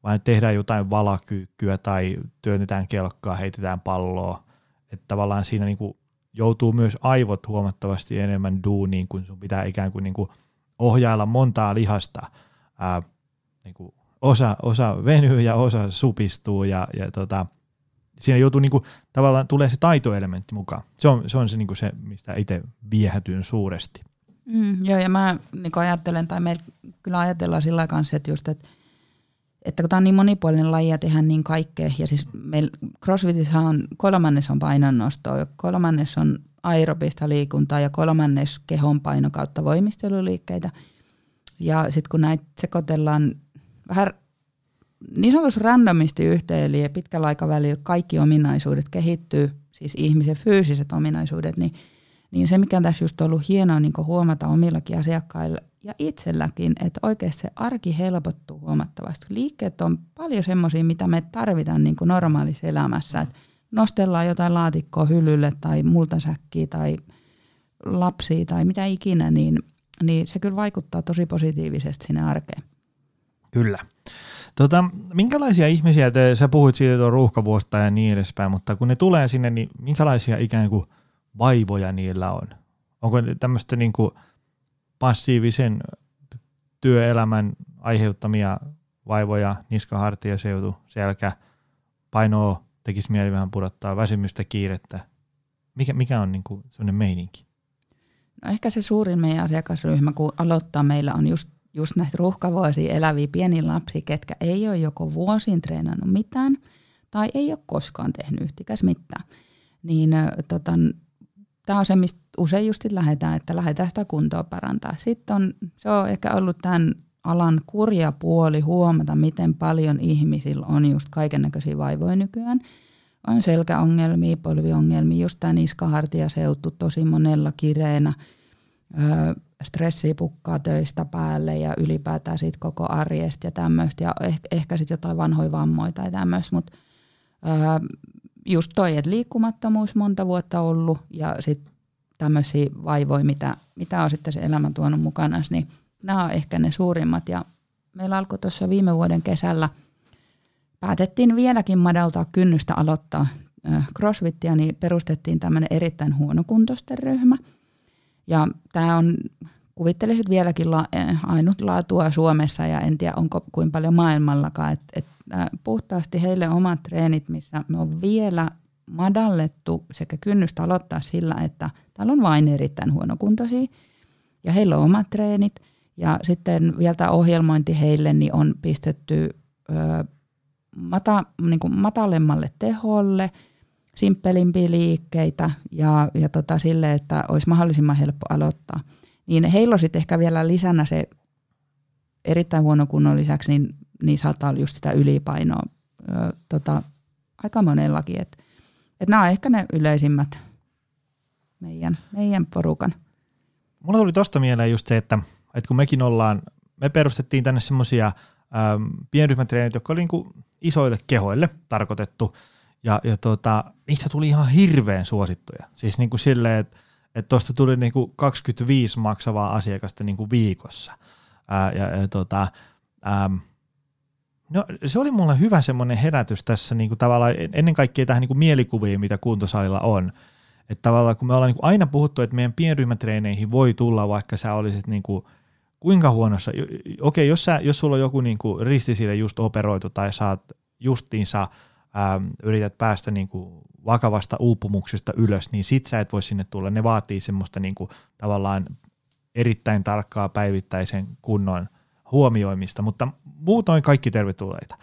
vaan tehdään jotain valakyykkyä tai työnnetään kelkkaa, heitetään palloa. Että tavallaan siinä niin kuin joutuu myös aivot huomattavasti enemmän duuniin, kun sun pitää ikään kuin, niin kuin ohjailla montaa lihasta. Ää, niin kuin osa, osa venyy ja osa supistuu ja, ja tota, siinä joutuu kuin, tavallaan tulee se taitoelementti mukaan. Se on se, on se, niin kuin se mistä itse viehätyn suuresti. Mm, joo, ja mä niin ajattelen, tai me kyllä ajatellaan sillä kanssa, että just, että, että kun tämä on niin monipuolinen laji ja tehdään niin kaikkea, ja siis meillä CrossFitissa on kolmannes on painonnostoa, kolmannes on aerobista liikuntaa ja kolmannes kehon paino kautta voimisteluliikkeitä. Ja sitten kun näitä sekoitellaan vähän niin sanotusti randomisti yhteen, eli pitkällä aikavälillä kaikki ominaisuudet kehittyy, siis ihmisen fyysiset ominaisuudet, niin – niin se, mikä tässä just ollut hienoa niin huomata omillakin asiakkailla ja itselläkin, että oikeasti se arki helpottuu huomattavasti. Liikkeet on paljon semmoisia, mitä me tarvitaan niin normaalissa elämässä. Että nostellaan jotain laatikkoa hyllylle tai multasäkkiä tai lapsia tai mitä ikinä, niin, niin se kyllä vaikuttaa tosi positiivisesti sinne arkeen. Kyllä. Tota, minkälaisia ihmisiä, te, sä puhuit siitä tuon ruuhkavuosta ja niin edespäin, mutta kun ne tulee sinne, niin minkälaisia ikään kuin – vaivoja niillä on? Onko tämmöistä niin kuin passiivisen työelämän aiheuttamia vaivoja, niska, hartia, seutu, selkä, painoa, tekisi mieli vähän pudottaa, väsymystä, kiirettä. Mikä, mikä on niin kuin sellainen meininki? No ehkä se suurin meidän asiakasryhmä, kun aloittaa, meillä on just, just näitä ruuhkavuosia eläviä pieniä lapsia, ketkä ei ole joko vuosiin treenannut mitään tai ei ole koskaan tehnyt yhtikäs mitään. Niin tota, tämä on se, mistä usein just lähdetään, että lähdetään sitä kuntoa parantaa. Sitten on, se on ehkä ollut tämän alan kurja puoli huomata, miten paljon ihmisillä on just kaiken näköisiä vaivoja nykyään. On selkäongelmia, polviongelmia, just tämä niskahartia tosi monella kireenä. Öö, stressi pukkaa töistä päälle ja ylipäätään siitä koko arjesta ja tämmöistä. Ja ehkä, ehkä sitten jotain vanhoja vammoja tai tämmöistä, mutta öö, just toi, että liikkumattomuus monta vuotta ollut ja sitten tämmöisiä vaivoja, mitä, mitä on sitten se elämä tuonut mukana, niin nämä on ehkä ne suurimmat. Ja meillä alkoi tuossa viime vuoden kesällä, päätettiin vieläkin madaltaa kynnystä aloittaa crossfittia, niin perustettiin tämmöinen erittäin huonokuntoisten ryhmä. Ja tämä on, kuvittelisit vieläkin la, ainutlaatua Suomessa ja en tiedä onko kuin paljon maailmallakaan, että et puhtaasti heille omat treenit, missä me on vielä madallettu sekä kynnystä aloittaa sillä, että täällä on vain erittäin huonokuntoisia. Ja heillä on omat treenit. Ja sitten vielä ohjelmointi heille niin on pistetty ö, mata, niin kuin matalemmalle teholle, simppelimpiä liikkeitä ja, ja tota sille, että olisi mahdollisimman helppo aloittaa. Niin heillä on ehkä vielä lisänä se erittäin huono kunnon lisäksi, niin, niin saattaa olla just sitä ylipainoa ö, tota, aika monellakin. Että et nämä on ehkä ne yleisimmät meidän, meidän porukan. Mulla tuli tosta mieleen just se, että, että kun mekin ollaan, me perustettiin tänne semmoisia pienryhmätreenit, jotka oli niin isoille kehoille tarkoitettu, ja, ja tota, niistä tuli ihan hirveän suosittuja. Siis niin kuin silleen, että että tuosta tuli kuin 25 maksavaa asiakasta niin kuin viikossa. Ää, ja, ja tota, ähm, No se oli mulle hyvä semmoinen herätys tässä niin kuin tavallaan ennen kaikkea tähän niin kuin mielikuviin, mitä kuntosalilla on. Että tavallaan kun me ollaan niin kuin aina puhuttu, että meidän pienryhmätreeneihin voi tulla, vaikka sä olisit kuin kuinka huonossa, okei, jos, sä, jos sulla on joku niin kuin ristisille just operoitu tai saat justiinsa ähm, yrität päästä niin kuin vakavasta uupumuksesta ylös, niin sit sä et voi sinne tulla. Ne vaatii semmoista niin kuin tavallaan erittäin tarkkaa päivittäisen kunnon huomioimista, mutta muutoin kaikki tervetulleita.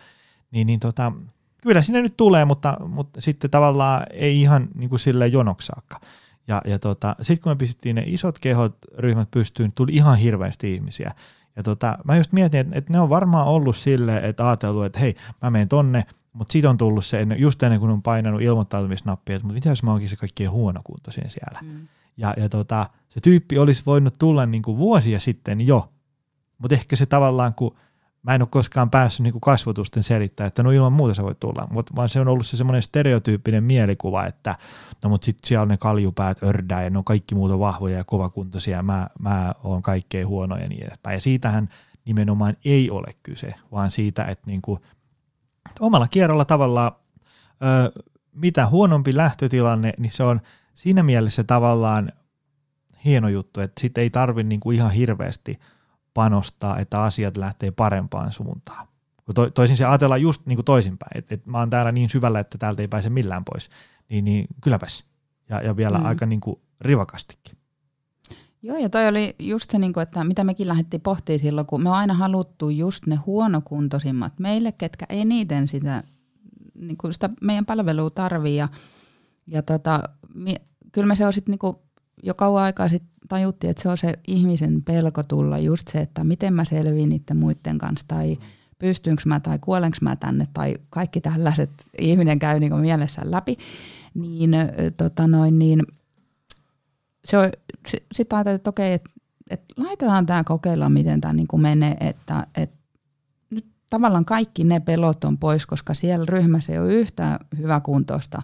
Niin, niin tota, kyllä sinne nyt tulee, mutta, mutta sitten tavallaan ei ihan niin kuin silleen jonoksaakka. Ja, ja tota, sitten kun me pistettiin ne isot kehot ryhmät pystyyn, tuli ihan hirveästi ihmisiä. Ja tota, mä just mietin, että, että ne on varmaan ollut silleen, että ajatellut, että hei, mä menen tonne, mutta siitä on tullut se, just ennen kuin on painanut ilmoittautumisnappia, että mitä jos mä oonkin se kaikkein huonokuntoisin siellä. Mm. Ja, ja tota, se tyyppi olisi voinut tulla niin kuin vuosia sitten jo, mutta ehkä se tavallaan, kun mä en ole koskaan päässyt niin kuin kasvotusten selittämään, että no ilman muuta se voi tulla, mutta vaan se on ollut se semmoinen stereotyyppinen mielikuva, että no mutta sitten siellä on ne kaljupäät ördää ja ne on kaikki muuta vahvoja ja kovakuntoisia ja mä, mä oon kaikkein huonoja ja niin edespäin. Ja siitähän nimenomaan ei ole kyse, vaan siitä, että niin kuin omalla kierrolla tavallaan ö, mitä huonompi lähtötilanne, niin se on siinä mielessä tavallaan hieno juttu, että sitten ei tarvi niinku ihan hirveästi panostaa, että asiat lähtee parempaan suuntaan. To, toisin se ajatellaan just niin kuin toisinpäin, että, että mä oon täällä niin syvällä, että täältä ei pääse millään pois, niin, niin kylläpäs. Ja, ja vielä mm. aika niin kuin rivakastikin. Joo, ja toi oli just se, niinku, että mitä mekin lähdettiin pohtimaan silloin, kun me on aina haluttu just ne huonokuntoisimmat meille, ketkä eniten sitä, niin kuin sitä meidän palvelua tarvii. Ja, ja tota, mi, kyllä me se on sitten niinku, jo kauan aikaa sitten tajuttiin, että se on se ihmisen pelko tulla just se, että miten mä selviin niiden muiden kanssa tai pystynkö mä tai kuolenko mä tänne tai kaikki tällaiset ihminen käy niin mielessään läpi. Niin, tota noin, niin se on, sitten ajattelin, että okei, että, että laitetaan tämä kokeilla, miten tämä niin menee, että, että nyt tavallaan kaikki ne pelot on pois, koska siellä ryhmässä ei ole yhtään hyväkuntoista,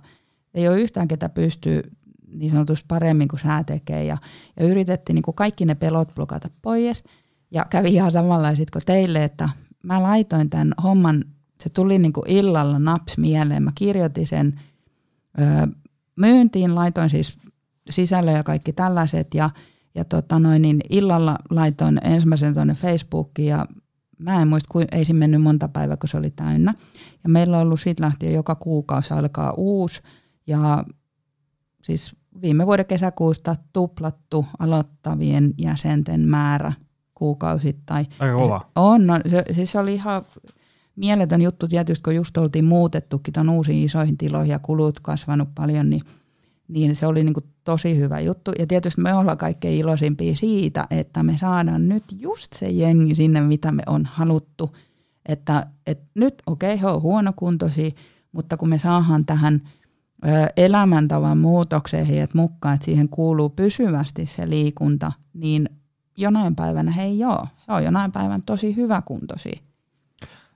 ei ole yhtään ketä pystyy niin sanotusti paremmin kuin sä tekee. Ja, ja yritettiin niin kuin kaikki ne pelot blokata pois. Ja kävi ihan samanlaiset kuin teille, että mä laitoin tämän homman, se tuli niin kuin illalla naps mieleen, mä kirjoitin sen ö, myyntiin, laitoin siis sisällö ja kaikki tällaiset ja, ja tota noin, niin illalla laitoin ensimmäisen tuonne Facebookiin ja mä en muista, kuin ei siinä mennyt monta päivää, kun se oli täynnä. Ja meillä on ollut siitä lähtien joka kuukausi alkaa uusi ja siis viime vuoden kesäkuusta tuplattu aloittavien jäsenten määrä kuukausittain. Aika kova. On, no, se, siis se oli ihan mieletön juttu tietysti, kun just oltiin muutettukin tuon uusiin isoihin tiloihin ja kulut kasvanut paljon, niin, niin se oli niin kuin tosi hyvä juttu. Ja tietysti me ollaan kaikkein iloisimpia siitä, että me saadaan nyt just se jengi sinne, mitä me on haluttu. Että, että nyt okei, okay, he on huonokuntoisia, mutta kun me saadaan tähän – elämäntavan muutokseen heidät mukaan, että siihen kuuluu pysyvästi se liikunta, niin jonain päivänä he ei ole. He on jonain päivän tosi hyväkuntoisia.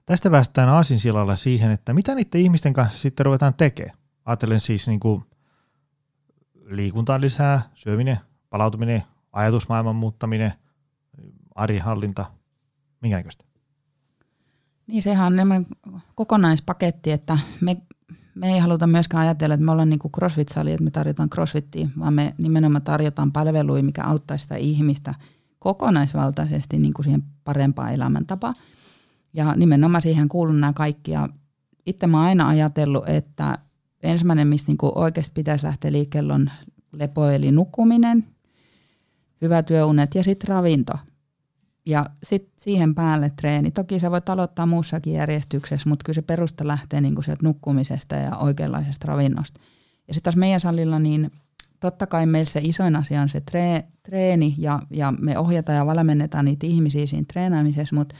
Tästä päästään aasinsilalla siihen, että mitä niiden ihmisten kanssa sitten ruvetaan tekemään. Ajattelen siis niin kuin liikuntaa lisää, syöminen, palautuminen, ajatusmaailman muuttaminen, arjenhallinta, minkä näköistä? Niin sehän on kokonaispaketti, että me me ei haluta myöskään ajatella, että me ollaan niin CrossFit-sali, että me tarjotaan CrossFittia, vaan me nimenomaan tarjotaan palveluja, mikä auttaa sitä ihmistä kokonaisvaltaisesti niin kuin siihen parempaan elämäntapaan. Ja nimenomaan siihen kuuluu nämä kaikki. Ja itse mä oon aina ajatellut, että ensimmäinen, mistä niin oikeasti pitäisi lähteä liikkeelle, on lepo eli nukkuminen, hyvä työunet ja sitten ravinto. ja sitten siihen päälle treeni. Toki sä voit aloittaa muussakin järjestyksessä, mutta kyllä se perusta lähtee niinku sieltä nukkumisesta ja oikeanlaisesta ravinnosta. Ja sitten taas meidän salilla, niin totta kai meillä se isoin asia on se tre, treeni ja, ja me ohjataan ja valmennetaan niitä ihmisiä siinä treenaamisessa, mutta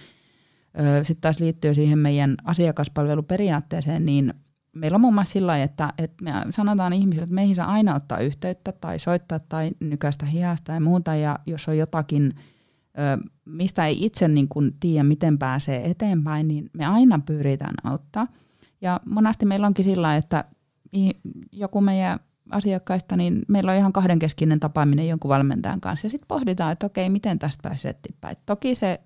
sitten taas liittyy siihen meidän asiakaspalveluperiaatteeseen, niin meillä on muun muassa sillä että, että me sanotaan ihmisille, että meihin saa aina ottaa yhteyttä tai soittaa tai nykäistä hiasta ja muuta ja jos on jotakin – mistä ei itse niin kuin tiedä, miten pääsee eteenpäin, niin me aina pyritään auttaa. Ja monasti meillä onkin sillä, että joku meidän asiakkaista, niin meillä on ihan kahdenkeskinen tapaaminen jonkun valmentajan kanssa. Ja sitten pohditaan, että okei, miten tästä pääsee eteenpäin. Toki se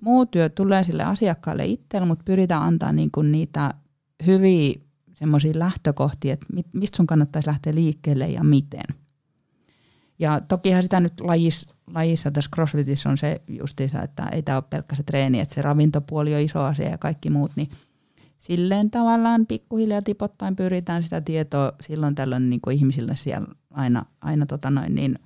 muu työ tulee sille asiakkaalle itselle, mutta pyritään antaa niin kuin niitä hyviä semmoisia lähtökohtia, että mistä sun kannattaisi lähteä liikkeelle ja miten. Ja tokihan sitä nyt lajissa, lajissa tässä CrossFitissa on se justiinsa, että ei tämä ole pelkkä se treeni, että se ravintopuoli on iso asia ja kaikki muut, niin silleen tavallaan pikkuhiljaa tipottain pyritään sitä tietoa silloin tällöin niin kuin ihmisille siellä aina, aina tota noin niin,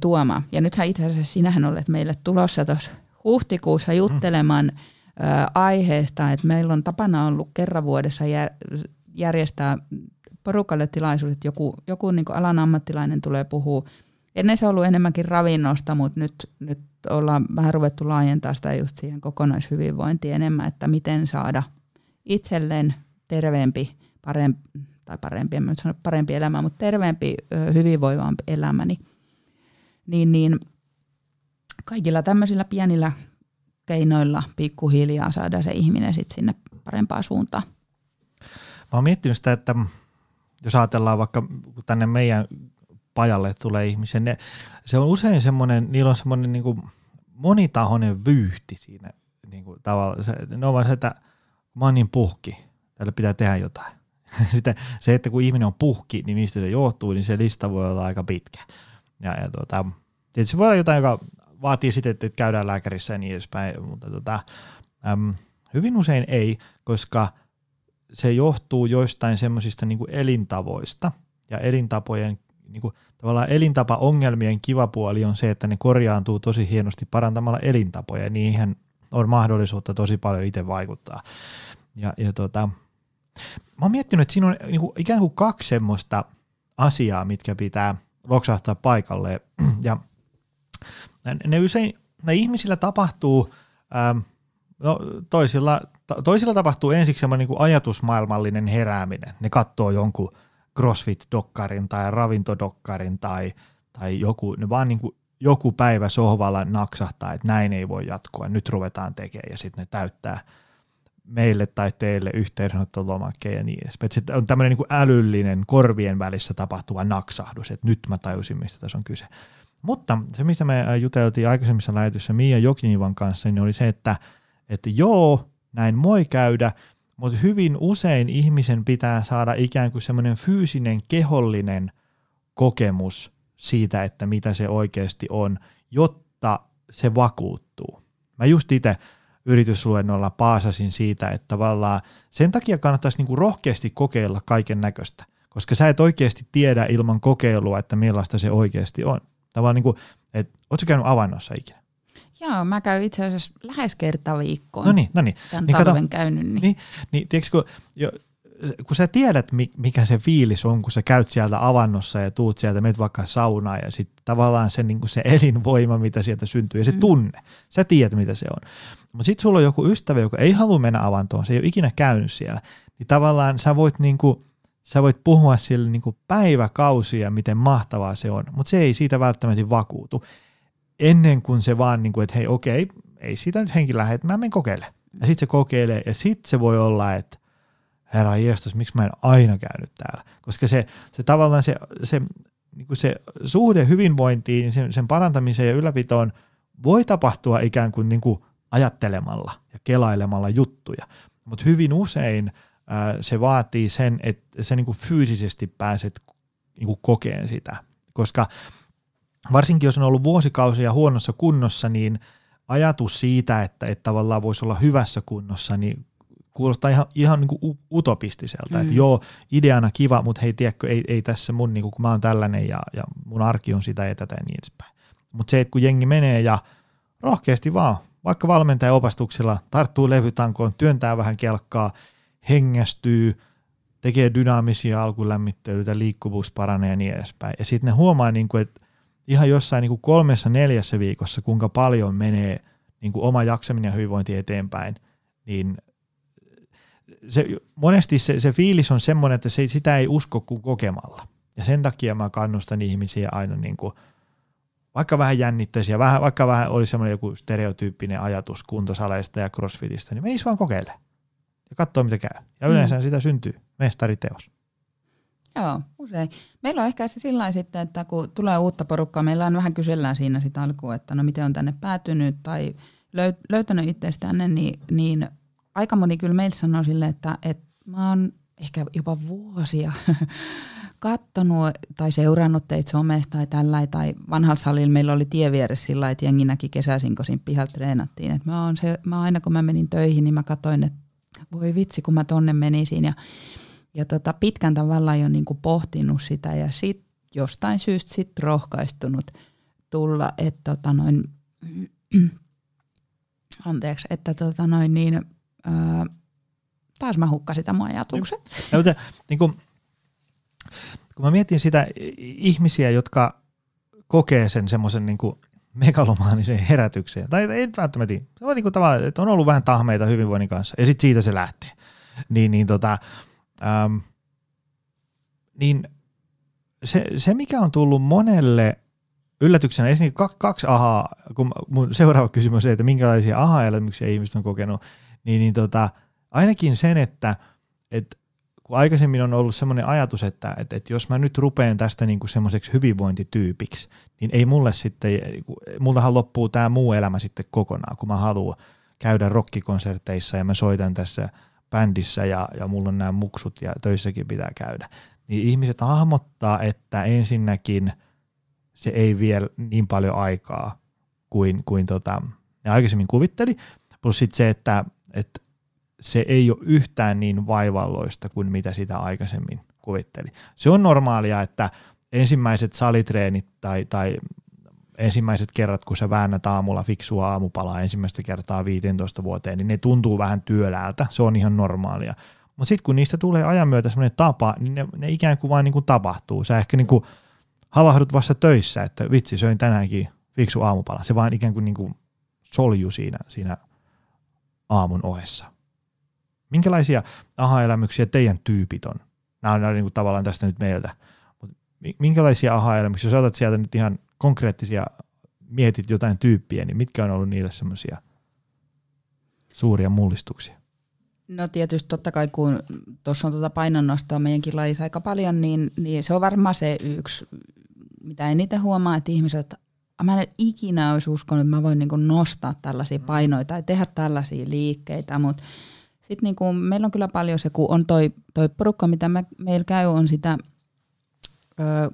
tuomaan. Ja nythän itse asiassa sinähän olet meille tulossa tuossa huhtikuussa juttelemaan mm. Aiheesta, että meillä on tapana ollut kerran vuodessa jär, järjestää porukalle tilaisuus, että joku, joku niin alan ammattilainen tulee puhua. Ennen se on ollut enemmänkin ravinnosta, mutta nyt, nyt ollaan vähän ruvettu laajentaa sitä just siihen kokonaishyvinvointiin enemmän, että miten saada itselleen terveempi, parempi, tai parempi, en sano parempi elämä, mutta terveempi, hyvinvoivampi elämä, niin, niin, niin kaikilla tämmöisillä pienillä keinoilla pikkuhiljaa saada se ihminen sitten sinne parempaan suuntaan. Mä oon miettinyt sitä, että jos ajatellaan vaikka tänne meidän pajalle tulee ihmisiä, ne, se on usein semmoinen, niillä on semmoinen niin kuin monitahoinen vyyhti siinä niin kuin tavalla. Se, ne on vaan se, että mä oon niin puhki, täällä pitää tehdä jotain. Sitten se, että kun ihminen on puhki, niin mistä se johtuu, niin se lista voi olla aika pitkä. Ja, ja tuota, tietysti voi olla jotain, joka vaatii sitten, että käydään lääkärissä ja niin edespäin, mutta tuota, äm, hyvin usein ei, koska – se johtuu joistain semmoisista niin elintavoista ja elintapojen niin kuin, tavallaan elintapaongelmien kiva puoli on se, että ne korjaantuu tosi hienosti parantamalla elintapoja ja niihin on mahdollisuutta tosi paljon itse vaikuttaa. Ja, ja tota, mä oon miettinyt, että siinä on niin kuin, ikään kuin kaksi semmoista asiaa, mitkä pitää loksahtaa paikalle. Ja ne usein, ne ihmisillä tapahtuu, ähm, no toisilla toisilla tapahtuu ensiksi semmoinen niin ajatusmaailmallinen herääminen. Ne katsoo jonkun CrossFit-dokkarin tai ravintodokkarin tai, tai joku, ne vaan niin kuin joku päivä sohvalla naksahtaa, että näin ei voi jatkua, nyt ruvetaan tekemään ja sitten ne täyttää meille tai teille yhteydenottolomakkeen ja niin edespäin. Sitten on tämmöinen niin älyllinen korvien välissä tapahtuva naksahdus, että nyt mä tajusin, mistä tässä on kyse. Mutta se, mistä me juteltiin aikaisemmissa lähetyssä Mia Jokinivan kanssa, niin oli se, että, että joo, näin voi käydä, mutta hyvin usein ihmisen pitää saada ikään kuin semmoinen fyysinen, kehollinen kokemus siitä, että mitä se oikeasti on, jotta se vakuuttuu. Mä just itse yritysluennolla paasasin siitä, että tavallaan sen takia kannattaisi niinku rohkeasti kokeilla kaiken näköistä, koska sä et oikeasti tiedä ilman kokeilua, että millaista se oikeasti on. Tavallaan niin kuin, että ootko käynyt avannossa ikinä? Joo, mä käyn itse asiassa lähes kerta viikkoon. No niin, no niin. Tämän niin, talven kato, käynyt. Niin, niin, niin tiedätkö, kun, jo, kun sä tiedät, mikä se fiilis on, kun sä käyt sieltä avannossa ja tuut sieltä, menet vaikka saunaan ja sitten tavallaan se, niin se elinvoima, mitä sieltä syntyy ja se mm. tunne, sä tiedät, mitä se on. Mutta sitten sulla on joku ystävä, joka ei halua mennä avantoon, se ei ole ikinä käynyt siellä, niin tavallaan sä voit niin kuin, sä voit puhua sille niin kuin päiväkausia, miten mahtavaa se on, mutta se ei siitä välttämättä vakuutu ennen kuin se vaan, niin kuin, että hei okei, ei siitä nyt henki lähde, että mä menen kokeile. Ja sitten se kokeilee, ja sitten se voi olla, että herra jestas, miksi mä en aina käynyt täällä. Koska se, se tavallaan se, se, niin kuin se suhde hyvinvointiin, sen, sen parantamiseen ja ylläpitoon voi tapahtua ikään kuin, niin kuin ajattelemalla ja kelailemalla juttuja. Mutta hyvin usein se vaatii sen, että sä niin kuin fyysisesti pääset niin kuin kokeen sitä. Koska varsinkin jos on ollut vuosikausia huonossa kunnossa, niin ajatus siitä, että, että tavallaan voisi olla hyvässä kunnossa, niin kuulostaa ihan, ihan niin kuin utopistiselta, mm. että joo, ideana kiva, mutta hei, tiedätkö, ei, ei tässä mun, niin kuin, kun mä oon tällainen ja, ja mun arki on sitä ja tätä ja niin edespäin. Mutta se, että kun jengi menee ja rohkeasti vaan, vaikka valmentajan opastuksella tarttuu levytankoon, työntää vähän kelkkaa, hengästyy, tekee dynaamisia alkulämmittelyitä, liikkuvuus paranee ja niin edespäin. Ja sitten ne huomaa, niin kuin, että ihan jossain niin kuin kolmessa neljässä viikossa, kuinka paljon menee niin kuin oma jaksaminen ja hyvinvointi eteenpäin, niin se, monesti se, se fiilis on semmoinen, että se, sitä ei usko kuin kokemalla. Ja sen takia mä kannustan ihmisiä aina niin kuin, vaikka vähän jännittäisiä, vähän, vaikka vähän olisi semmoinen joku stereotyyppinen ajatus kuntosaleista ja crossfitistä, niin menisi vaan kokeile ja katsoa mitä käy. Ja yleensä mm. sitä syntyy mestariteos. Joo, usein. Meillä on ehkä se sillä sitten, että kun tulee uutta porukkaa, meillä on vähän kysellään siinä sitä alkuun, että no miten on tänne päätynyt tai löytänyt itsestänne, niin, niin aika moni kyllä meillä sanoo sille, että, että mä oon ehkä jopa vuosia kattonut tai seurannut teitä somesta tai tällä, tai vanhalla salilla meillä oli tie vieressä sillä että jengi näki kesäisin, kun siinä pihalla treenattiin. Et mä, oon se, mä aina kun mä menin töihin, niin mä katsoin, että voi vitsi, kun mä tonne menisin. Ja, ja tota, pitkän tavallaan jo niin pohtinut sitä ja sit jostain syystä sit rohkaistunut tulla, että tota noin, anteeksi, että tota noin niin, ää, taas mä hukkasin tämän ajatuksen. Ja, mutta, niin kun, kun mä mietin sitä ihmisiä, jotka kokee sen semmoisen niin megalomaanisen herätyksen, tai ei välttämättä, se on niin kuin tavallaan, että on ollut vähän tahmeita hyvinvoinnin kanssa, ja sitten siitä se lähtee. Niin, niin, tota, ähm, niin se, se, mikä on tullut monelle yllätyksenä, esimerkiksi kaksi, kaksi ahaa, kun mun seuraava kysymys on se, että minkälaisia aha-elämyksiä ihmiset on kokenut, niin, niin tota, ainakin sen, että, että kun aikaisemmin on ollut semmoinen ajatus, että, että, että jos mä nyt rupean tästä niin kuin semmoiseksi hyvinvointityypiksi, niin ei mulle sitten, multahan loppuu tämä muu elämä sitten kokonaan, kun mä haluan käydä rockikonserteissa ja mä soitan tässä bändissä ja, ja mulla on nämä muksut ja töissäkin pitää käydä. Niin ihmiset hahmottaa, että ensinnäkin se ei vielä niin paljon aikaa kuin, kuin tota, ne aikaisemmin kuvitteli, plus sitten se, että, että se ei ole yhtään niin vaivalloista kuin mitä sitä aikaisemmin kuvitteli. Se on normaalia, että ensimmäiset salitreenit tai, tai ensimmäiset kerrat, kun sä väännät aamulla fiksua aamupalaa ensimmäistä kertaa 15 vuoteen, niin ne tuntuu vähän työläältä, se on ihan normaalia. Mutta sitten kun niistä tulee ajan myötä semmoinen tapa, niin ne, ne ikään kuin vaan niin kuin tapahtuu. Sä ehkä niin kuin havahdut vasta töissä, että vitsi, söin tänäänkin fiksu aamupala. Se vaan ikään kuin, niin kuin solju siinä, siinä aamun ohessa. Minkälaisia aha-elämyksiä teidän tyypit on? Nämä on niin kuin tavallaan tästä nyt meiltä. minkälaisia aha-elämyksiä, jos otat sieltä nyt ihan konkreettisia, mietit jotain tyyppiä, niin mitkä on ollut niille semmoisia suuria mullistuksia? No tietysti totta kai, kun tuossa on tuota painonnostoa meidänkin lajissa aika paljon, niin, niin se on varmaan se yksi, mitä eniten huomaa, että ihmiset, mä en ikinä olisi uskonut, että mä voin niin nostaa tällaisia painoja tai tehdä tällaisia liikkeitä, mutta sitten niin kuin, meillä on kyllä paljon se, kun on toi, toi porukka, mitä me, meillä käy, on sitä ö,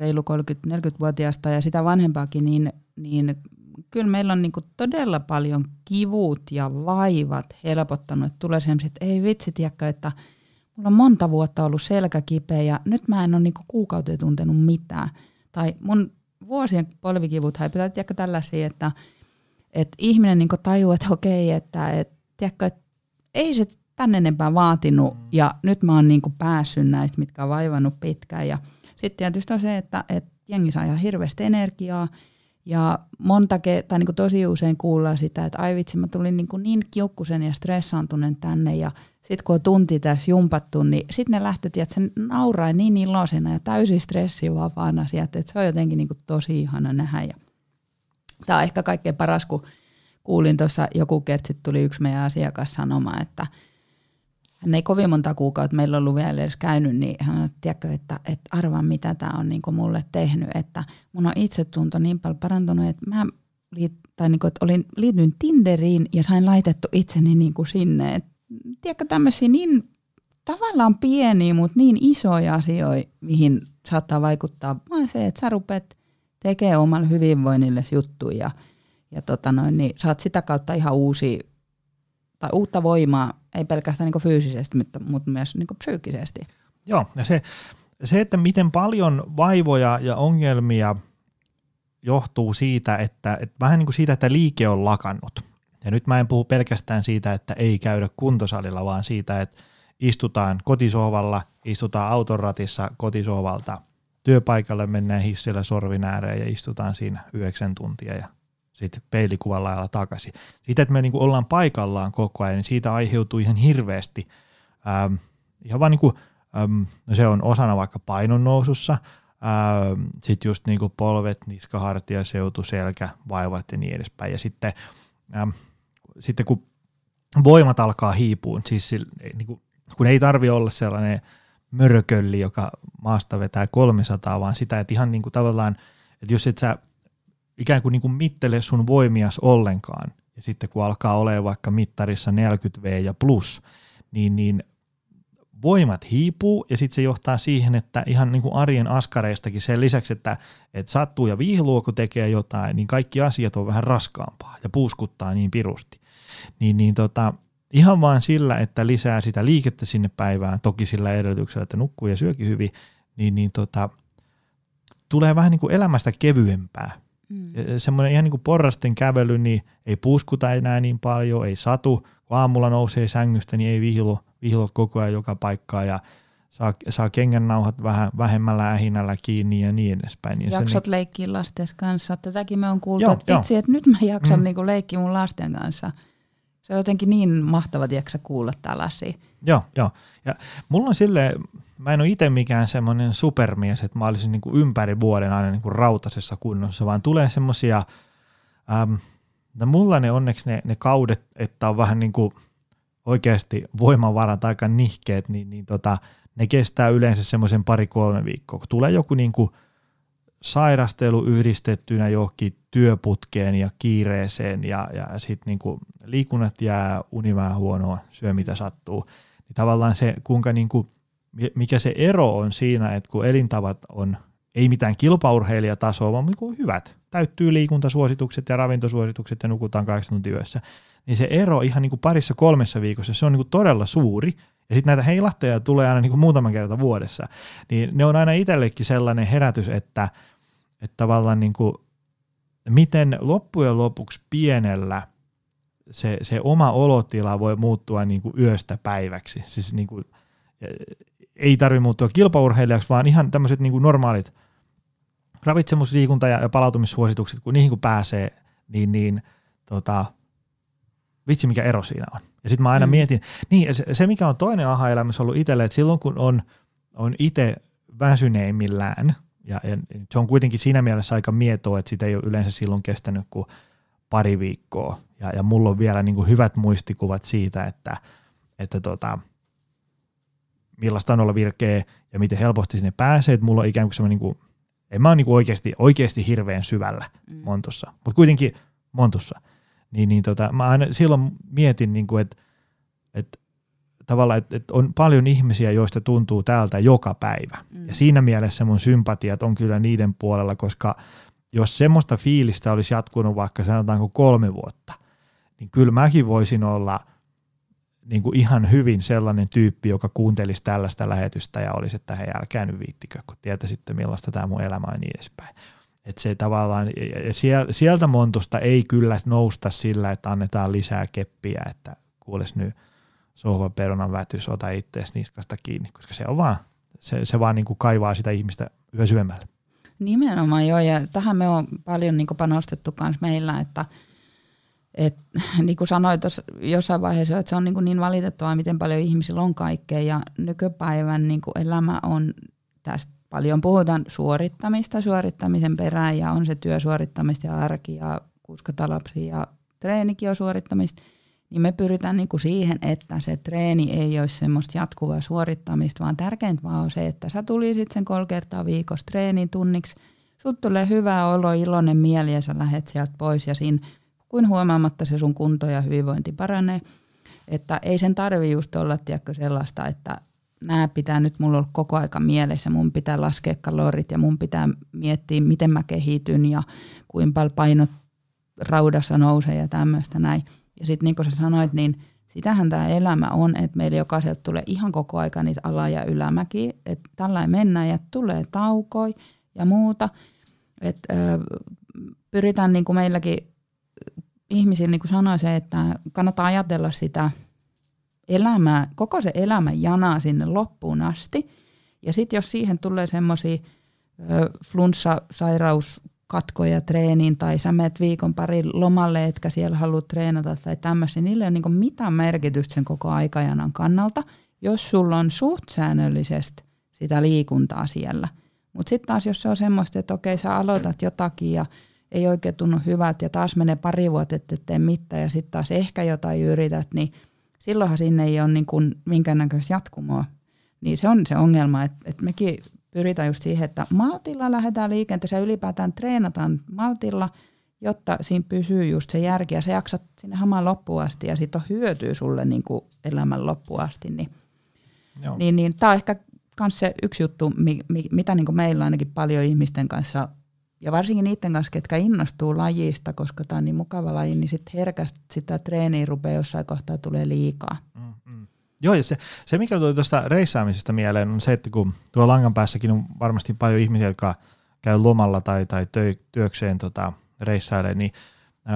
reilu 30-40-vuotiaasta ja sitä vanhempaakin, niin, niin kyllä meillä on niin kuin todella paljon kivut ja vaivat helpottanut. Tulee sellaiset, että ei vitsi, tiedäkö, että mulla on monta vuotta ollut selkä kipeä ja nyt mä en ole niin kuukauteen tuntenut mitään. Tai mun vuosien polvikivut häipytään, tiedätkö tällaisia, että, että ihminen niin tajuaa, että okei, että, että, tiedätkö, että ei se tänne enempää vaatinut ja nyt mä oon niin kuin päässyt näistä, mitkä on vaivannut pitkään. Ja sitten tietysti on se, että, että jengi saa ihan hirveästi energiaa ja monta ke- tai niin kuin tosi usein kuullaan sitä, että ai vitsi, mä tulin niin, kuin niin kiukkusen ja stressaantuneen tänne ja sitten kun on tunti tässä jumpattu, niin sitten ne lähtee, että se nauraa niin iloisena ja täysin stressivapaana sieltä, että se on jotenkin niin kuin tosi ihana nähdä. Ja tämä on ehkä kaikkein paras, kun kuulin tuossa joku kerta, tuli yksi meidän asiakas sanomaan, että hän ei kovin monta kuukautta meillä ollut vielä edes käynyt, niin hän sanoi, että, että, että arvaa mitä tämä on niin mulle tehnyt, että mun on itsetunto niin paljon parantunut, että mä liit, tai niin kuin, että olin, liityin Tinderiin ja sain laitettu itseni niin kuin sinne. Et, tiedätkö, tämmöisiä niin tavallaan pieniä, mutta niin isoja asioita, mihin saattaa vaikuttaa, vaan se, että sä rupeat tekemään omalle hyvinvoinnille juttuja – ja tota noin, niin saat sitä kautta ihan uusi, tai uutta voimaa, ei pelkästään niin fyysisesti, mutta, mutta myös niin psyykkisesti. Joo, ja se, se, että miten paljon vaivoja ja ongelmia johtuu siitä, että, että vähän niin kuin siitä, että liike on lakannut. Ja nyt mä en puhu pelkästään siitä, että ei käydä kuntosalilla, vaan siitä, että istutaan kotisohvalla, istutaan autonratissa kotisohvalta, työpaikalle mennään hissillä sorvin ääreen ja istutaan siinä yhdeksän tuntia ja sitten peilikuvan lailla takaisin. Siitä, että me niin kuin ollaan paikallaan koko ajan, niin siitä aiheutuu ihan hirveästi, ähm, ihan vaan niin kuin, ähm, no se on osana vaikka painon nousussa, ähm, sitten just niin kuin polvet, niska, hartia, seutu, selkä, vaivat ja niin edespäin. Ja sitten, ähm, sitten kun voimat alkaa hiipua, siis niin kuin, kun ei tarvi olla sellainen mörkölli, joka maasta vetää 300, vaan sitä, että ihan niin kuin tavallaan, että jos et sä ikään kuin, niin kuin mittele sun voimias ollenkaan, ja sitten kun alkaa olemaan vaikka mittarissa 40V ja plus, niin, niin voimat hiipuu ja sitten se johtaa siihen, että ihan niin kuin arjen askareistakin sen lisäksi, että, että sattuu ja viihluu, kun tekee jotain, niin kaikki asiat on vähän raskaampaa ja puuskuttaa niin pirusti. Niin, niin tota, ihan vain sillä, että lisää sitä liikettä sinne päivään, toki sillä edellytyksellä, että nukkuu ja syökin hyvin, niin, niin tota, tulee vähän niin kuin elämästä kevyempää. Mm. Semmoinen ihan niin kuin porrasten kävely, niin ei puuskuta enää niin paljon, ei satu, kun aamulla nousee sängystä, niin ei vihlo, vihlot koko ajan joka paikkaa ja saa, saa kengännauhat vähän vähemmällä ähinällä kiinni ja niin edespäin. Ja Jaksat niin... leikkiä lasten kanssa. Tätäkin me on kuultu, joo, että vitsi, että nyt mä jaksan mm. niin leikkiä mun lasten kanssa. Se on jotenkin niin mahtava, tiedätkö kuulla tällaisia. Joo, joo. Ja mulla on sille, mä en ole itse mikään semmoinen supermies, että mä olisin niin kuin ympäri vuoden aina niin kuin rautasessa kunnossa, vaan tulee semmoisia, ähm, no mulla ne onneksi ne, ne kaudet, että on vähän niin kuin oikeasti voimavarat aika nihkeet, niin, niin tota, ne kestää yleensä semmoisen pari-kolme viikkoa. Kun tulee joku niin kuin sairastelu yhdistettynä johonkin työputkeen ja kiireeseen ja, ja sitten niinku liikunnat jää, uni vähän huonoa, syö mitä sattuu, niin tavallaan se, kuinka niinku, mikä se ero on siinä, että kun elintavat on ei mitään kilpaurheilijatasoa, vaan niinku hyvät, täyttyy liikuntasuositukset ja ravintosuositukset ja nukutaan kahdeksan tuntia yössä, niin se ero ihan niinku parissa kolmessa viikossa, se on niinku todella suuri, ja sitten näitä heilahteja tulee aina niinku muutaman kerran vuodessa, niin ne on aina itsellekin sellainen herätys, että, että tavallaan niinku miten loppujen lopuksi pienellä se, se oma olotila voi muuttua niin kuin yöstä päiväksi. Siis niin kuin, ei tarvitse muuttua kilpaurheilijaksi, vaan ihan tämmöiset niin normaalit ravitsemusliikunta- ja, palautumissuositukset, kun niihin kun pääsee, niin, niin tota, vitsi mikä ero siinä on. Ja sitten mä aina mm. mietin, niin se, se mikä on toinen aha-elämässä ollut itselle, että silloin kun on, on itse väsyneimmillään – ja, ja se on kuitenkin siinä mielessä aika mietoa, että sitä ei ole yleensä silloin kestänyt kuin pari viikkoa. Ja, ja mulla on vielä niin kuin hyvät muistikuvat siitä, että, että tota, millaista on olla virkeä ja miten helposti sinne pääsee. Että mulla on ikään kuin semmoinen, niin kuin, en mä ole niin kuin oikeasti, oikeasti hirveän syvällä mm. Montussa, mutta kuitenkin Montussa. Niin, niin tota, mä aina silloin mietin, niin kuin, että, että tavallaan, että, että on paljon ihmisiä, joista tuntuu täältä joka päivä. Mm. Ja siinä mielessä mun sympatiat on kyllä niiden puolella, koska jos semmoista fiilistä olisi jatkunut vaikka sanotaanko kolme vuotta, niin kyllä mäkin voisin olla niin kuin ihan hyvin sellainen tyyppi, joka kuuntelisi tällaista lähetystä ja olisi, että hei älkää nyt viittikö, kun tietäisitte millaista tämä mun elämä on niin edespäin. Että se tavallaan, sieltä montusta ei kyllä nousta sillä, että annetaan lisää keppiä, että kuules nyt – sohvan perunan vätys, ota ittees niskasta kiinni, koska se on vaan, se, se vaan niin kuin kaivaa sitä ihmistä yhä syvemmälle. Nimenomaan joo, ja tähän me on paljon niin panostettu myös meillä, että et, niin kuin sanoit tuossa jossain vaiheessa, että se on niin, kuin niin valitettavaa, miten paljon ihmisillä on kaikkea, ja nykypäivän niin kuin elämä on tästä paljon puhutaan suorittamista, suorittamisen perään, ja on se työsuorittamista ja arki, ja kuskata ja treenikin on suorittamista – niin me pyritään niin kuin siihen, että se treeni ei olisi semmoista jatkuvaa suorittamista, vaan tärkeintä vaan on se, että sä tulisit sen kolme kertaa viikossa treeniin tunniksi, sut tulee hyvä olo, iloinen mieli ja sä lähet sieltä pois. Ja siinä kuin huomaamatta se sun kunto ja hyvinvointi paranee. Että ei sen tarvi just olla tiedätkö, sellaista, että nämä pitää nyt mulla olla koko aika mielessä, mun pitää laskea kalorit ja mun pitää miettiä, miten mä kehityn ja kuinka paljon painot raudassa nousee ja tämmöistä näin ja sitten niin kuin sä sanoit, niin sitähän tämä elämä on, että meillä jokaiselta tulee ihan koko aika niitä ala- ja ylämäki, että tällainen mennään ja tulee taukoi ja muuta. Et, ö, pyritään niin kuin meilläkin ihmisillä niin kuin se, että kannattaa ajatella sitä elämää, koko se elämän janaa sinne loppuun asti. Ja sitten jos siihen tulee semmoisia flunssa, sairaus, katkoja treeniin tai sä menet viikon pari lomalle, etkä siellä halua treenata tai tämmöisiä, niillä ei ole niin mitään merkitystä sen koko aikajanan kannalta, jos sulla on suht säännöllisesti sitä liikuntaa siellä. Mutta sitten taas, jos se on semmoista, että okei, sä aloitat jotakin ja ei oikein tunnu hyvältä ja taas menee pari vuotta, että et tee mitään ja sitten taas ehkä jotain yrität, niin silloinhan sinne ei ole niin kuin minkäännäköistä jatkumoa. Niin se on se ongelma, että, että mekin pyritään just siihen, että maltilla lähdetään liikenteeseen ja ylipäätään treenataan maltilla, jotta siinä pysyy just se järki ja se jaksat sinne hamaan loppuun asti ja siitä on hyötyä sulle niin kuin elämän loppuun asti. Niin, niin, niin tämä on ehkä myös se yksi juttu, mi, mi, mitä niin kuin meillä ainakin paljon ihmisten kanssa ja varsinkin niiden kanssa, ketkä innostuu lajista, koska tämä on niin mukava laji, niin sitten herkästi sitä treeniä rupeaa jossain kohtaa tulee liikaa. Mm, mm. Joo, ja se, se mikä tuli tuosta reissaamisesta mieleen on se, että kun tuo langan päässäkin on varmasti paljon ihmisiä, jotka käy lomalla tai, tai töi, työkseen tota, reissailee, niin äh,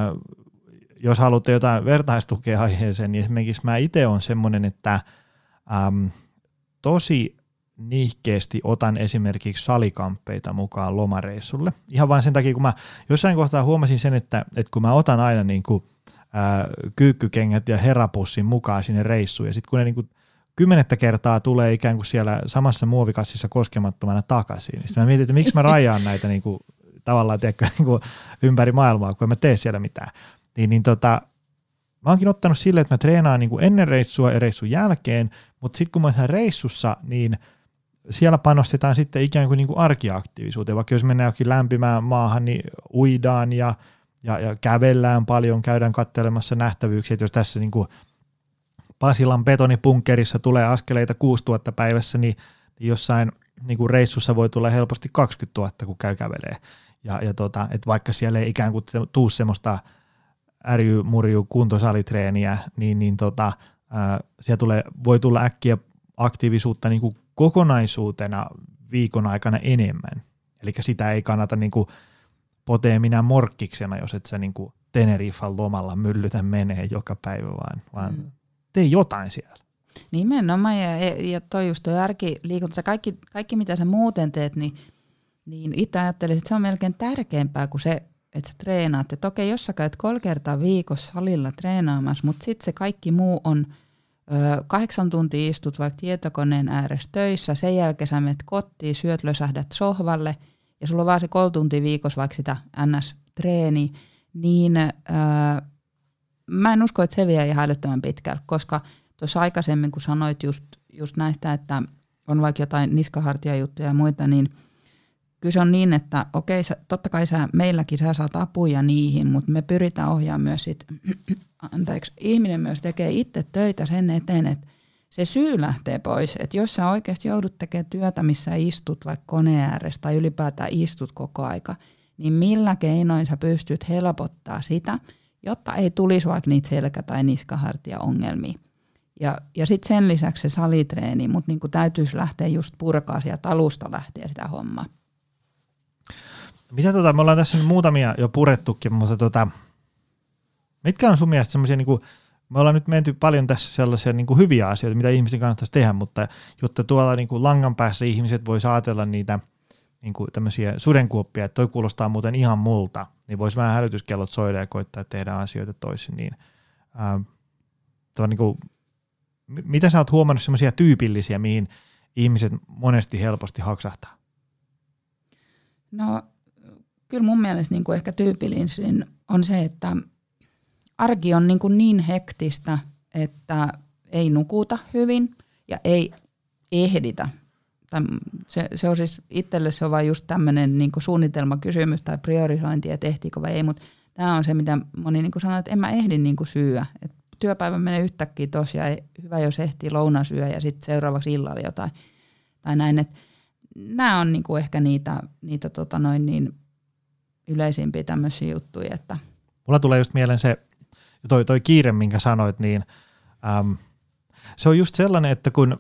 jos haluatte jotain vertaistukea aiheeseen, niin esimerkiksi mä itse on semmoinen, että ähm, tosi nihkeästi otan esimerkiksi salikamppeita mukaan lomareissulle. Ihan vain sen takia, kun mä jossain kohtaa huomasin sen, että, että kun mä otan aina niin kuin, ää, kyykkykengät ja herapussin mukaan sinne reissuun, ja sitten kun ne niin kuin kymmenettä kertaa tulee ikään kuin siellä samassa muovikassissa koskemattomana takaisin, niin mä mietin, että miksi mä rajaan näitä niin kuin, tavallaan tiedätkö, niin kuin ympäri maailmaa, kun en mä tee siellä mitään. Niin, niin tota, mä oonkin ottanut sille, että mä treenaan niin kuin ennen reissua ja reissun jälkeen, mutta sitten kun mä oon reissussa, niin – siellä panostetaan sitten ikään kuin, niin kuin arkiaktiivisuuteen, vaikka jos mennään jokin lämpimään maahan, niin uidaan ja, ja, ja kävellään paljon, käydään katselemassa nähtävyyksiä, että jos tässä niin kuin Pasilan betonipunkkerissa tulee askeleita 6000 päivässä, niin, niin jossain niin kuin reissussa voi tulla helposti 20 000, kun käy kävelee. Ja, ja tota, että vaikka siellä ei ikään kuin tuu semmoista ärjy, murju, kuntosalitreeniä, niin, niin tota, ää, siellä tulee, voi tulla äkkiä aktiivisuutta niin kuin kokonaisuutena viikon aikana enemmän. Eli sitä ei kannata niin kuin potee minä morkkiksena, jos et sä niin kuin Teneriffan lomalla myllytä menee joka päivä, vaan, vaan mm. tee jotain siellä. Nimenomaan, ja, ja toi just toi liikunta, kaikki, kaikki mitä sä muuten teet, niin, niin itse ajattelisin, että se on melkein tärkeämpää kuin se, että sä treenaat. Että okei, jos sä käyt kolme kertaa viikossa salilla treenaamassa, mutta sitten se kaikki muu on – kahdeksan tuntia istut vaikka tietokoneen ääressä töissä, sen jälkeen sä menet kotiin, syöt, lösähdät sohvalle ja sulla on vaan se kolme tuntia viikossa vaikka sitä NS-treeni, niin ää, mä en usko, että se vie ihan älyttömän pitkälle, koska tuossa aikaisemmin, kun sanoit just, just näistä, että on vaikka jotain niskahartiajuttuja ja muita, niin – kyllä se on niin, että okei, sä, totta kai sä, meilläkin sä saat apuja niihin, mutta me pyritään ohjaamaan myös sit, anteeksi, ihminen myös tekee itse töitä sen eteen, että se syy lähtee pois. Että jos sä oikeasti joudut tekemään työtä, missä istut vaikka koneen ääressä tai ylipäätään istut koko aika, niin millä keinoin sä pystyt helpottaa sitä, jotta ei tulisi vaikka niitä selkä- tai niskahartia ongelmia. Ja, ja sitten sen lisäksi se salitreeni, mutta niin täytyisi lähteä just purkaa sieltä alusta lähteä sitä hommaa. Mitä tota, me ollaan tässä nyt muutamia jo purettukin, mutta tota, mitkä on sun mielestä semmoisia, niin me ollaan nyt menty paljon tässä sellaisia niin kuin hyviä asioita, mitä ihmisten kannattaisi tehdä, mutta jotta tuolla niin kuin langan päässä ihmiset voi ajatella niitä niin kuin tämmöisiä sudenkuoppia, että toi kuulostaa muuten ihan multa, niin voisi vähän hälytyskellot soida ja koittaa tehdä asioita toisin. Niin, ää, niin kuin, mitä sä oot huomannut semmoisia tyypillisiä, mihin ihmiset monesti helposti haksahtaa? No kyllä mun mielestä niin kuin ehkä tyypillisin on se, että arki on niin, kuin niin hektistä, että ei nukuta hyvin ja ei ehditä. Se, se on siis itselle se on vain just tämmöinen niin suunnitelmakysymys tai priorisointi, että ehtiikö vai ei, mutta tämä on se, mitä moni niin kuin sanoo, että en mä ehdi niin kuin syyä. Et työpäivä menee yhtäkkiä tosiaan, hyvä jos ehtii lounasyö ja sitten seuraavaksi illalla jotain tai näin. Et nämä on niin kuin ehkä niitä, niitä tota noin niin yleisimpiä tämmöisiä juttuja. Että. Mulla tulee just mieleen se, toi, toi kiire, minkä sanoit, niin äm, se on just sellainen, että kun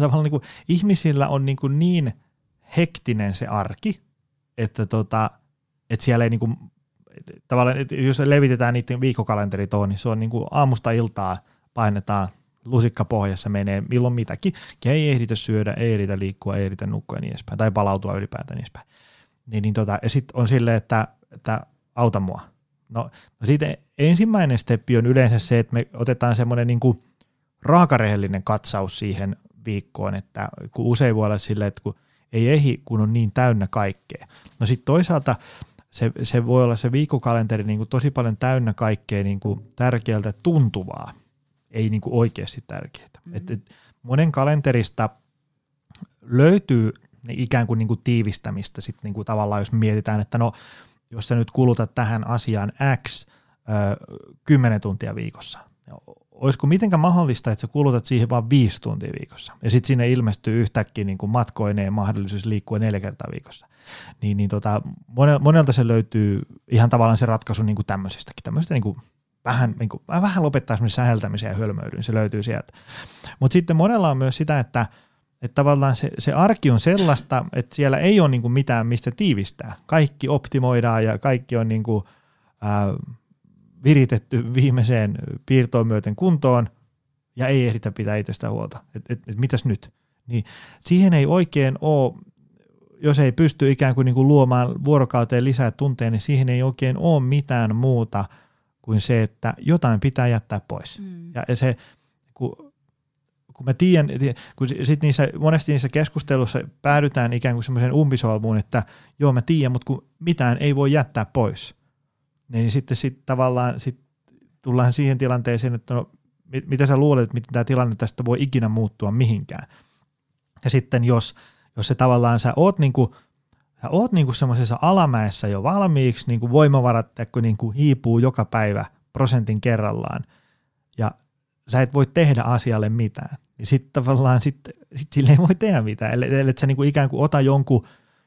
tavallaan niin kuin ihmisillä on niin, kuin niin hektinen se arki, että tota, että siellä ei niin kuin, tavallaan, että jos levitetään niiden viikkokalenteri niin se on niin kuin aamusta iltaa painetaan lusikka pohjassa menee milloin mitäkin, ja ei ehditä syödä, ei ehditä liikkua, ei ehditä nukkua ja niin edespäin, tai palautua ylipäätään niin edespäin. Niin, niin tota, ja sitten on silleen, että, että auta mua. No, no siitä ensimmäinen steppi on yleensä se, että me otetaan semmoinen niin kuin raakarehellinen katsaus siihen viikkoon, että kun usein voi olla silleen, että kun ei ehdi, kun on niin täynnä kaikkea. No sitten toisaalta se, se voi olla se viikkokalenteri niin kuin tosi paljon täynnä kaikkea niin kuin tärkeältä tuntuvaa, ei niin kuin oikeasti tärkeää. Mm-hmm. Et, et monen kalenterista löytyy ikään kuin, niin kuin tiivistämistä sitten niin kuin tavallaan, jos mietitään, että no, jos sä nyt kulutat tähän asiaan X ö, 10 tuntia viikossa, olisiko mitenkään mahdollista, että sä kulutat siihen vain viisi tuntia viikossa, ja sitten sinne ilmestyy yhtäkkiä niin kuin matkoineen mahdollisuus liikkua neljä kertaa viikossa. Niin, niin tota, monelta se löytyy ihan tavallaan se ratkaisu niin kuin tämmöisestäkin, tämmöisestä niin vähän, niin vähän lopettaa säheltämisen ja hölmöilyn, se löytyy sieltä. Mutta sitten monella on myös sitä, että, että tavallaan se, se arki on sellaista, että siellä ei ole niin kuin mitään, mistä tiivistää. Kaikki optimoidaan ja kaikki on niin kuin, ää, viritetty viimeiseen piirtoon myöten kuntoon ja ei ehditä pitää itsestä huolta. Et, et, et mitäs nyt? Niin siihen ei oikein ole, jos ei pysty ikään kuin, niin kuin luomaan vuorokauteen lisää tunteja, niin siihen ei oikein ole mitään muuta kuin se, että jotain pitää jättää pois. Mm. Ja, ja se, kun, kun mä tiedän, kun sit niissä, monesti niissä keskusteluissa päädytään ikään kuin semmoiseen umpisolmuun, että joo mä tiedän, mutta kun mitään ei voi jättää pois – niin sitten sit tavallaan sit tullaan siihen tilanteeseen, että no, mit, mitä sä luulet, että miten tämä tilanne tästä voi ikinä muuttua mihinkään. Ja sitten jos, jos se tavallaan sä oot niinku, sä oot niinku semmoisessa alamäessä jo valmiiksi, niinku voimavarat kun niinku hiipuu joka päivä prosentin kerrallaan, ja sä et voi tehdä asialle mitään, niin sitten tavallaan sit, sit sille ei voi tehdä mitään, ellei, ellei sä niinku ikään kuin ota jonkun,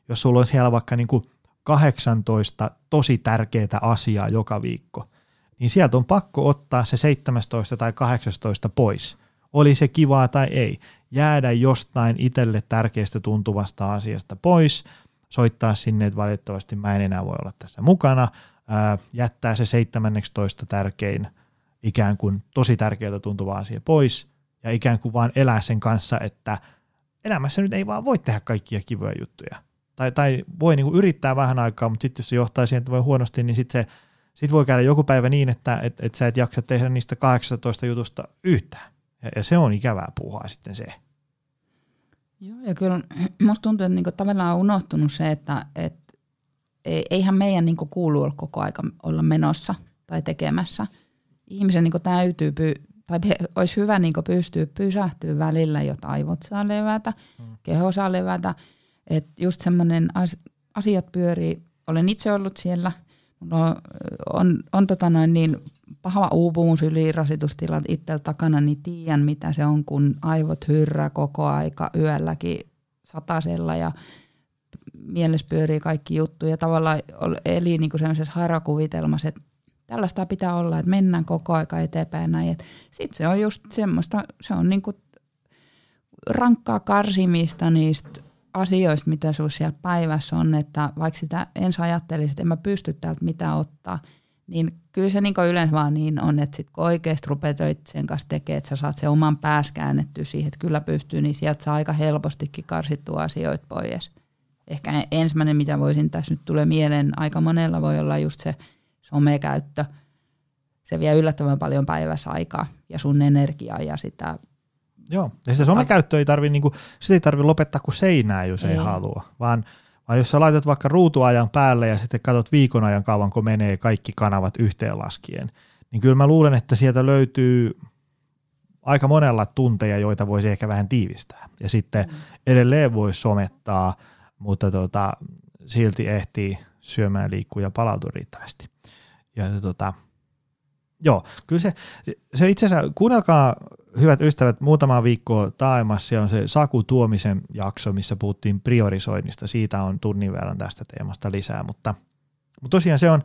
jos sulla on siellä vaikka niinku 18 tosi tärkeää asiaa joka viikko, niin sieltä on pakko ottaa se 17 tai 18 pois. Oli se kivaa tai ei. Jäädä jostain itselle tärkeästä tuntuvasta asiasta pois, soittaa sinne, että valitettavasti mä en enää voi olla tässä mukana, ää, jättää se 17 tärkein ikään kuin tosi tärkeältä tuntuva asia pois ja ikään kuin vaan elää sen kanssa, että elämässä nyt ei vaan voi tehdä kaikkia kivoja juttuja tai, tai voi niin kuin yrittää vähän aikaa, mutta sitten jos se johtaa siihen, että voi huonosti, niin sitten se sit voi käydä joku päivä niin, että et, et sä et jaksa tehdä niistä 18 jutusta yhtään. Ja, ja se on ikävää puhua sitten se. Joo, ja kyllä musta tuntuu, että niinku tavallaan on unohtunut se, että et, eihän meidän niinku kuulu olla koko aika olla menossa tai tekemässä. Ihmisen niinku täytyy, py, tai olisi hyvä niinku pystyä pysähtyä välillä, jotta aivot saa levätä, hmm. keho saa levätä – että just semmoinen asiat pyörii, olen itse ollut siellä, on, on, on tota noin niin paha uupumus, ylirasitustilat itsellä takana, niin tiedän mitä se on, kun aivot hyrrää koko aika yölläkin satasella ja mielessä pyörii kaikki juttu. Ja tavallaan eli niin semmoisessa harakuvitelmassa, että tällaista pitää olla, että mennään koko aika eteenpäin näin. Sitten se on just semmoista, se on niin kuin rankkaa karsimista niistä asioista, mitä sinulla siellä päivässä on, että vaikka sitä ensin ajattelisit, että en mä pysty täältä mitä ottaa, niin kyllä se niin yleensä vaan niin on, että sit kun oikeasti rupeat sen kanssa tekemään, että sä saat sen oman pääs käännettyä siihen, että kyllä pystyy, niin sieltä saa aika helpostikin karsittua asioita pois. Ehkä ensimmäinen, mitä voisin tässä nyt tulee mieleen, aika monella voi olla just se somekäyttö. Se vie yllättävän paljon päivässä aikaa ja sun energiaa ja sitä Joo, ja sitä somekäyttöä ei tarvi, niinku, sitä ei tarvi lopettaa kuin seinää, jos ei, ei halua, vaan, vaan jos sä laitat vaikka ruutuajan päälle ja sitten katsot viikon ajan kauan, menee kaikki kanavat yhteenlaskien, niin kyllä mä luulen, että sieltä löytyy aika monella tunteja, joita voisi ehkä vähän tiivistää. Ja sitten mm. edelleen voi somettaa, mutta tota, silti ehtii syömään, liikkua ja palautua riittävästi. Ja tota, joo, kyllä se, se itse asiassa, kuunnelkaa hyvät ystävät, muutama viikko taaemassa on se Saku Tuomisen jakso, missä puhuttiin priorisoinnista. Siitä on tunnin verran tästä teemasta lisää, mutta, mutta tosiaan se on,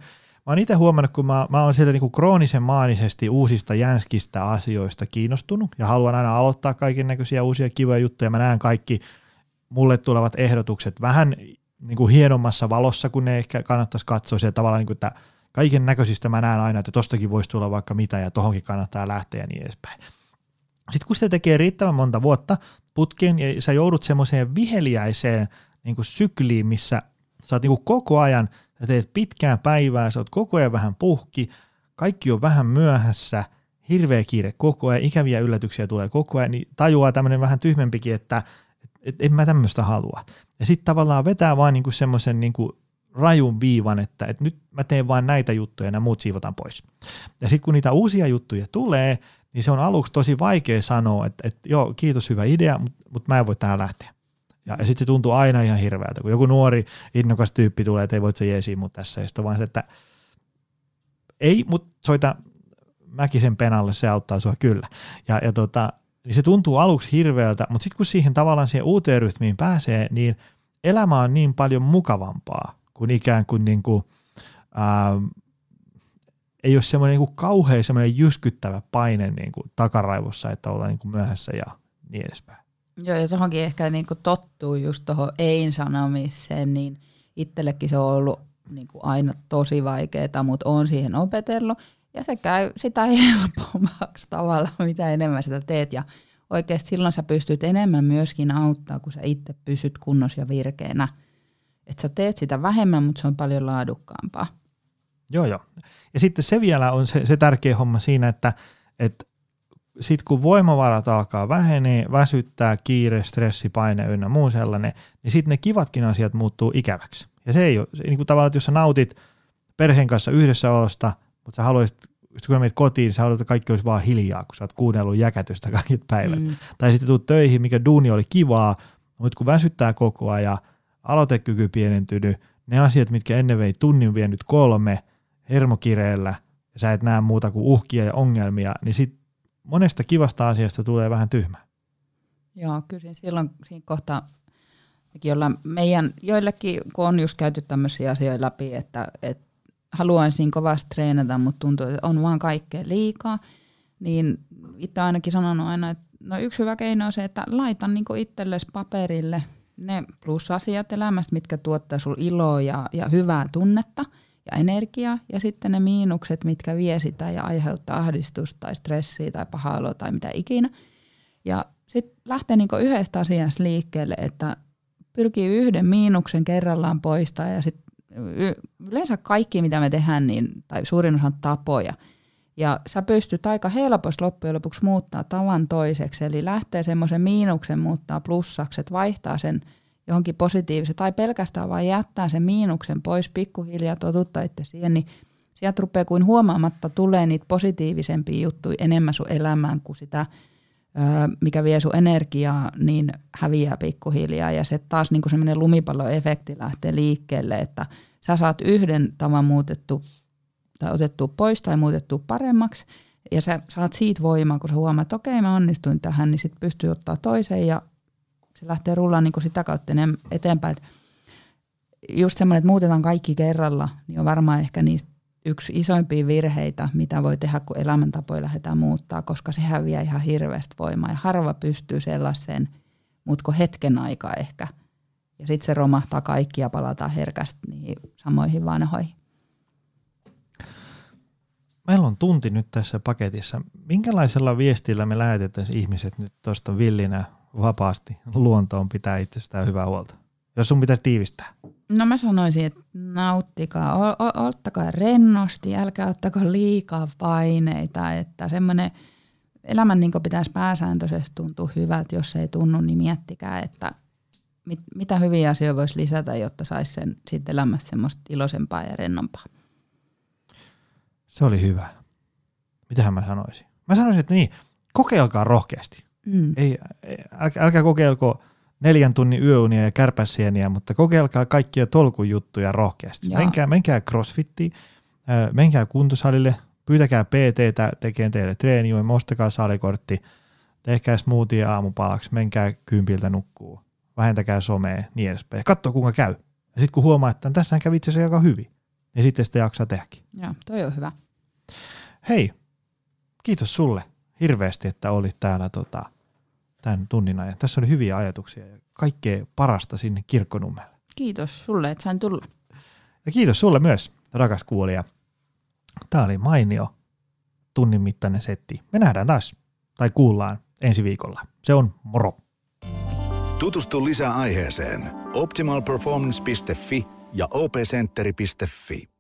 mä oon itse huomannut, kun mä, mä oon siellä niinku kroonisen maanisesti uusista jänskistä asioista kiinnostunut ja haluan aina aloittaa kaiken näköisiä uusia kivoja juttuja. Mä näen kaikki mulle tulevat ehdotukset vähän niin kuin hienommassa valossa, kun ne ehkä kannattaisi katsoa. Se tavallaan, niin kuin, että kaiken näköisistä mä näen aina, että tostakin voisi tulla vaikka mitä ja tohonkin kannattaa lähteä ja niin edespäin. Sitten kun se tekee riittävän monta vuotta putkeen ja sä joudut semmoiseen viheliäiseen niin kuin sykliin, missä sä oot niin kuin koko ajan, sä teet pitkään päivää, sä oot koko ajan vähän puhki, kaikki on vähän myöhässä, hirveä kiire koko ajan, ikäviä yllätyksiä tulee koko ajan, niin tajuaa tämmöinen vähän tyhmempikin, että et, en mä tämmöistä halua. Ja sitten tavallaan vetää vaan niinku semmoisen niinku rajun viivan, että et nyt mä teen vain näitä juttuja ja nämä muut siivotaan pois. Ja sitten kun niitä uusia juttuja tulee, niin se on aluksi tosi vaikea sanoa, että, että joo, kiitos, hyvä idea, mutta, mutta mä en voi tähän lähteä. Ja, ja sitten se tuntuu aina ihan hirveältä, kun joku nuori, innokas tyyppi tulee, että ei voi se jeesi mut tässä, ja sitten vaan se, että ei, mutta soita Mäkisen penalle, se auttaa sua kyllä. Ja, ja tota, niin se tuntuu aluksi hirveältä, mutta sitten kun siihen tavallaan siihen uuteen rytmiin pääsee, niin elämä on niin paljon mukavampaa kuin ikään kuin, niin kuin ää, ei ole semmoinen niin kuin kauhean semmoinen jyskyttävä paine niin kuin takaraivossa, että ollaan niin kuin myöhässä ja niin edespäin. Joo, ja tuohonkin ehkä niin kuin tottuu just tuohon ei-sanomiseen, niin itsellekin se on ollut niin kuin aina tosi vaikeaa, mutta on siihen opetellut. Ja se käy sitä helpommaksi tavalla, mitä enemmän sitä teet. Ja oikeasti silloin sä pystyt enemmän myöskin auttaa, kun sä itse pysyt kunnossa ja virkeänä. Että sä teet sitä vähemmän, mutta se on paljon laadukkaampaa. Joo, joo. Ja sitten se vielä on se, se tärkeä homma siinä, että, että sitten kun voimavarat alkaa vähenee, väsyttää, kiire, stressi, paine ynnä muu sellainen, niin sitten ne kivatkin asiat muuttuu ikäväksi. Ja se ei ole, se, niin kuin tavallaan, että jos sä nautit perheen kanssa yhdessä olosta, mutta sä haluaisit, kun menet kotiin, sä haluat, että kaikki olisi vaan hiljaa, kun sä oot kuunnellut jäkätystä kaikki päivät. Mm. Tai sitten tuut töihin, mikä duuni oli kivaa, mutta kun väsyttää koko ajan, aloitekyky pienentynyt, ne asiat, mitkä ennen vei tunnin vienyt kolme, hermokireellä, ja sä et näe muuta kuin uhkia ja ongelmia, niin sit monesta kivasta asiasta tulee vähän tyhmä. Joo, kyllä silloin siinä kohtaa jolla meidän joillekin, kun on just käyty tämmöisiä asioita läpi, että, että haluaisin kovasti treenata, mutta tuntuu, että on vaan kaikkea liikaa, niin itse ainakin sanonut aina, että no yksi hyvä keino on se, että laita niin itsellesi paperille ne plus-asiat elämästä, mitkä tuottaa sinulle iloa ja, ja hyvää tunnetta ja energiaa, ja sitten ne miinukset, mitkä vie sitä ja aiheuttaa ahdistusta tai stressiä tai pahaa tai mitä ikinä. Ja sitten lähtee niin yhdestä asiasta liikkeelle, että pyrkii yhden miinuksen kerrallaan poistaa ja sitten yleensä kaikki, mitä me tehdään, niin, tai suurin osa tapoja. Ja sä pystyt aika helposti loppujen lopuksi muuttaa tavan toiseksi, eli lähtee semmoisen miinuksen muuttaa plussaksi, että vaihtaa sen johonkin positiivisen, tai pelkästään vain jättää sen miinuksen pois pikkuhiljaa, totutta itse siihen, niin sieltä rupeaa kuin huomaamatta tulee niitä positiivisempia juttuja enemmän sun elämään kuin sitä mikä vie sun energiaa, niin häviää pikkuhiljaa. Ja se taas niin semmoinen lumipalloefekti lähtee liikkeelle, että sä saat yhden tavan muutettu tai otettu pois tai muutettu paremmaksi, ja sä saat siitä voimaa, kun sä huomaat, että okei, mä onnistuin tähän, niin sitten pystyy ottaa toiseen ja se lähtee rullaan niin sitä kautta eteenpäin. Että just semmoinen, että muutetaan kaikki kerralla, niin on varmaan ehkä niistä yksi isoimpia virheitä, mitä voi tehdä, kun elämäntapoja lähdetään muuttaa, koska se häviää ihan hirveästi voimaa. Ja harva pystyy sellaiseen, mutta hetken aikaa ehkä. Ja sitten se romahtaa kaikki ja palataan herkästi niihin samoihin vanhoihin. Meillä on tunti nyt tässä paketissa. Minkälaisella viestillä me lähetetään ihmiset nyt tuosta villinä vapaasti luontoon pitää itsestään hyvää huolta? Jos sun pitäisi tiivistää. No mä sanoisin, että nauttikaa, o- o- ottakaa rennosti, älkää ottako liikaa paineita, että semmoinen elämän niin pitäisi pääsääntöisesti tuntua hyvältä, jos ei tunnu, niin miettikää, että mit, mitä hyviä asioita voisi lisätä, jotta saisi sen sitten elämässä semmoista iloisempaa ja rennompaa. Se oli hyvä. Mitähän mä sanoisin? Mä sanoisin, että niin, kokeilkaa rohkeasti. Mm. Ei, älkää, älkää kokeilko neljän tunnin yöunia ja kärpäsieniä, mutta kokeilkaa kaikkia tolkujuttuja rohkeasti. Menkää, menkää crossfittiin, menkää kuntosalille, pyytäkää PT tekemään teille treenijoin, ostakaa salikortti, tehkää smoothie aamupalaksi, menkää kympiltä nukkuu, vähentäkää somea, niin edespäin. Katso kuinka käy. Ja sitten kun huomaa, että tässä kävi itse asiassa aika hyvin, niin sitten sitä jaksaa tehdäkin. Joo, toi on hyvä. Hei, kiitos sulle hirveästi, että olit täällä tota, tämän tunnin ajan. Tässä oli hyviä ajatuksia ja kaikkea parasta sinne kirkkonummelle. Kiitos sulle, että sain tulla. Ja kiitos sulle myös, rakas kuulija. Tämä oli mainio tunnin mittainen setti. Me nähdään taas tai kuullaan ensi viikolla. Se on moro. Tutustu lisää aiheeseen optimalperformance.fi ja opcenteri.fi.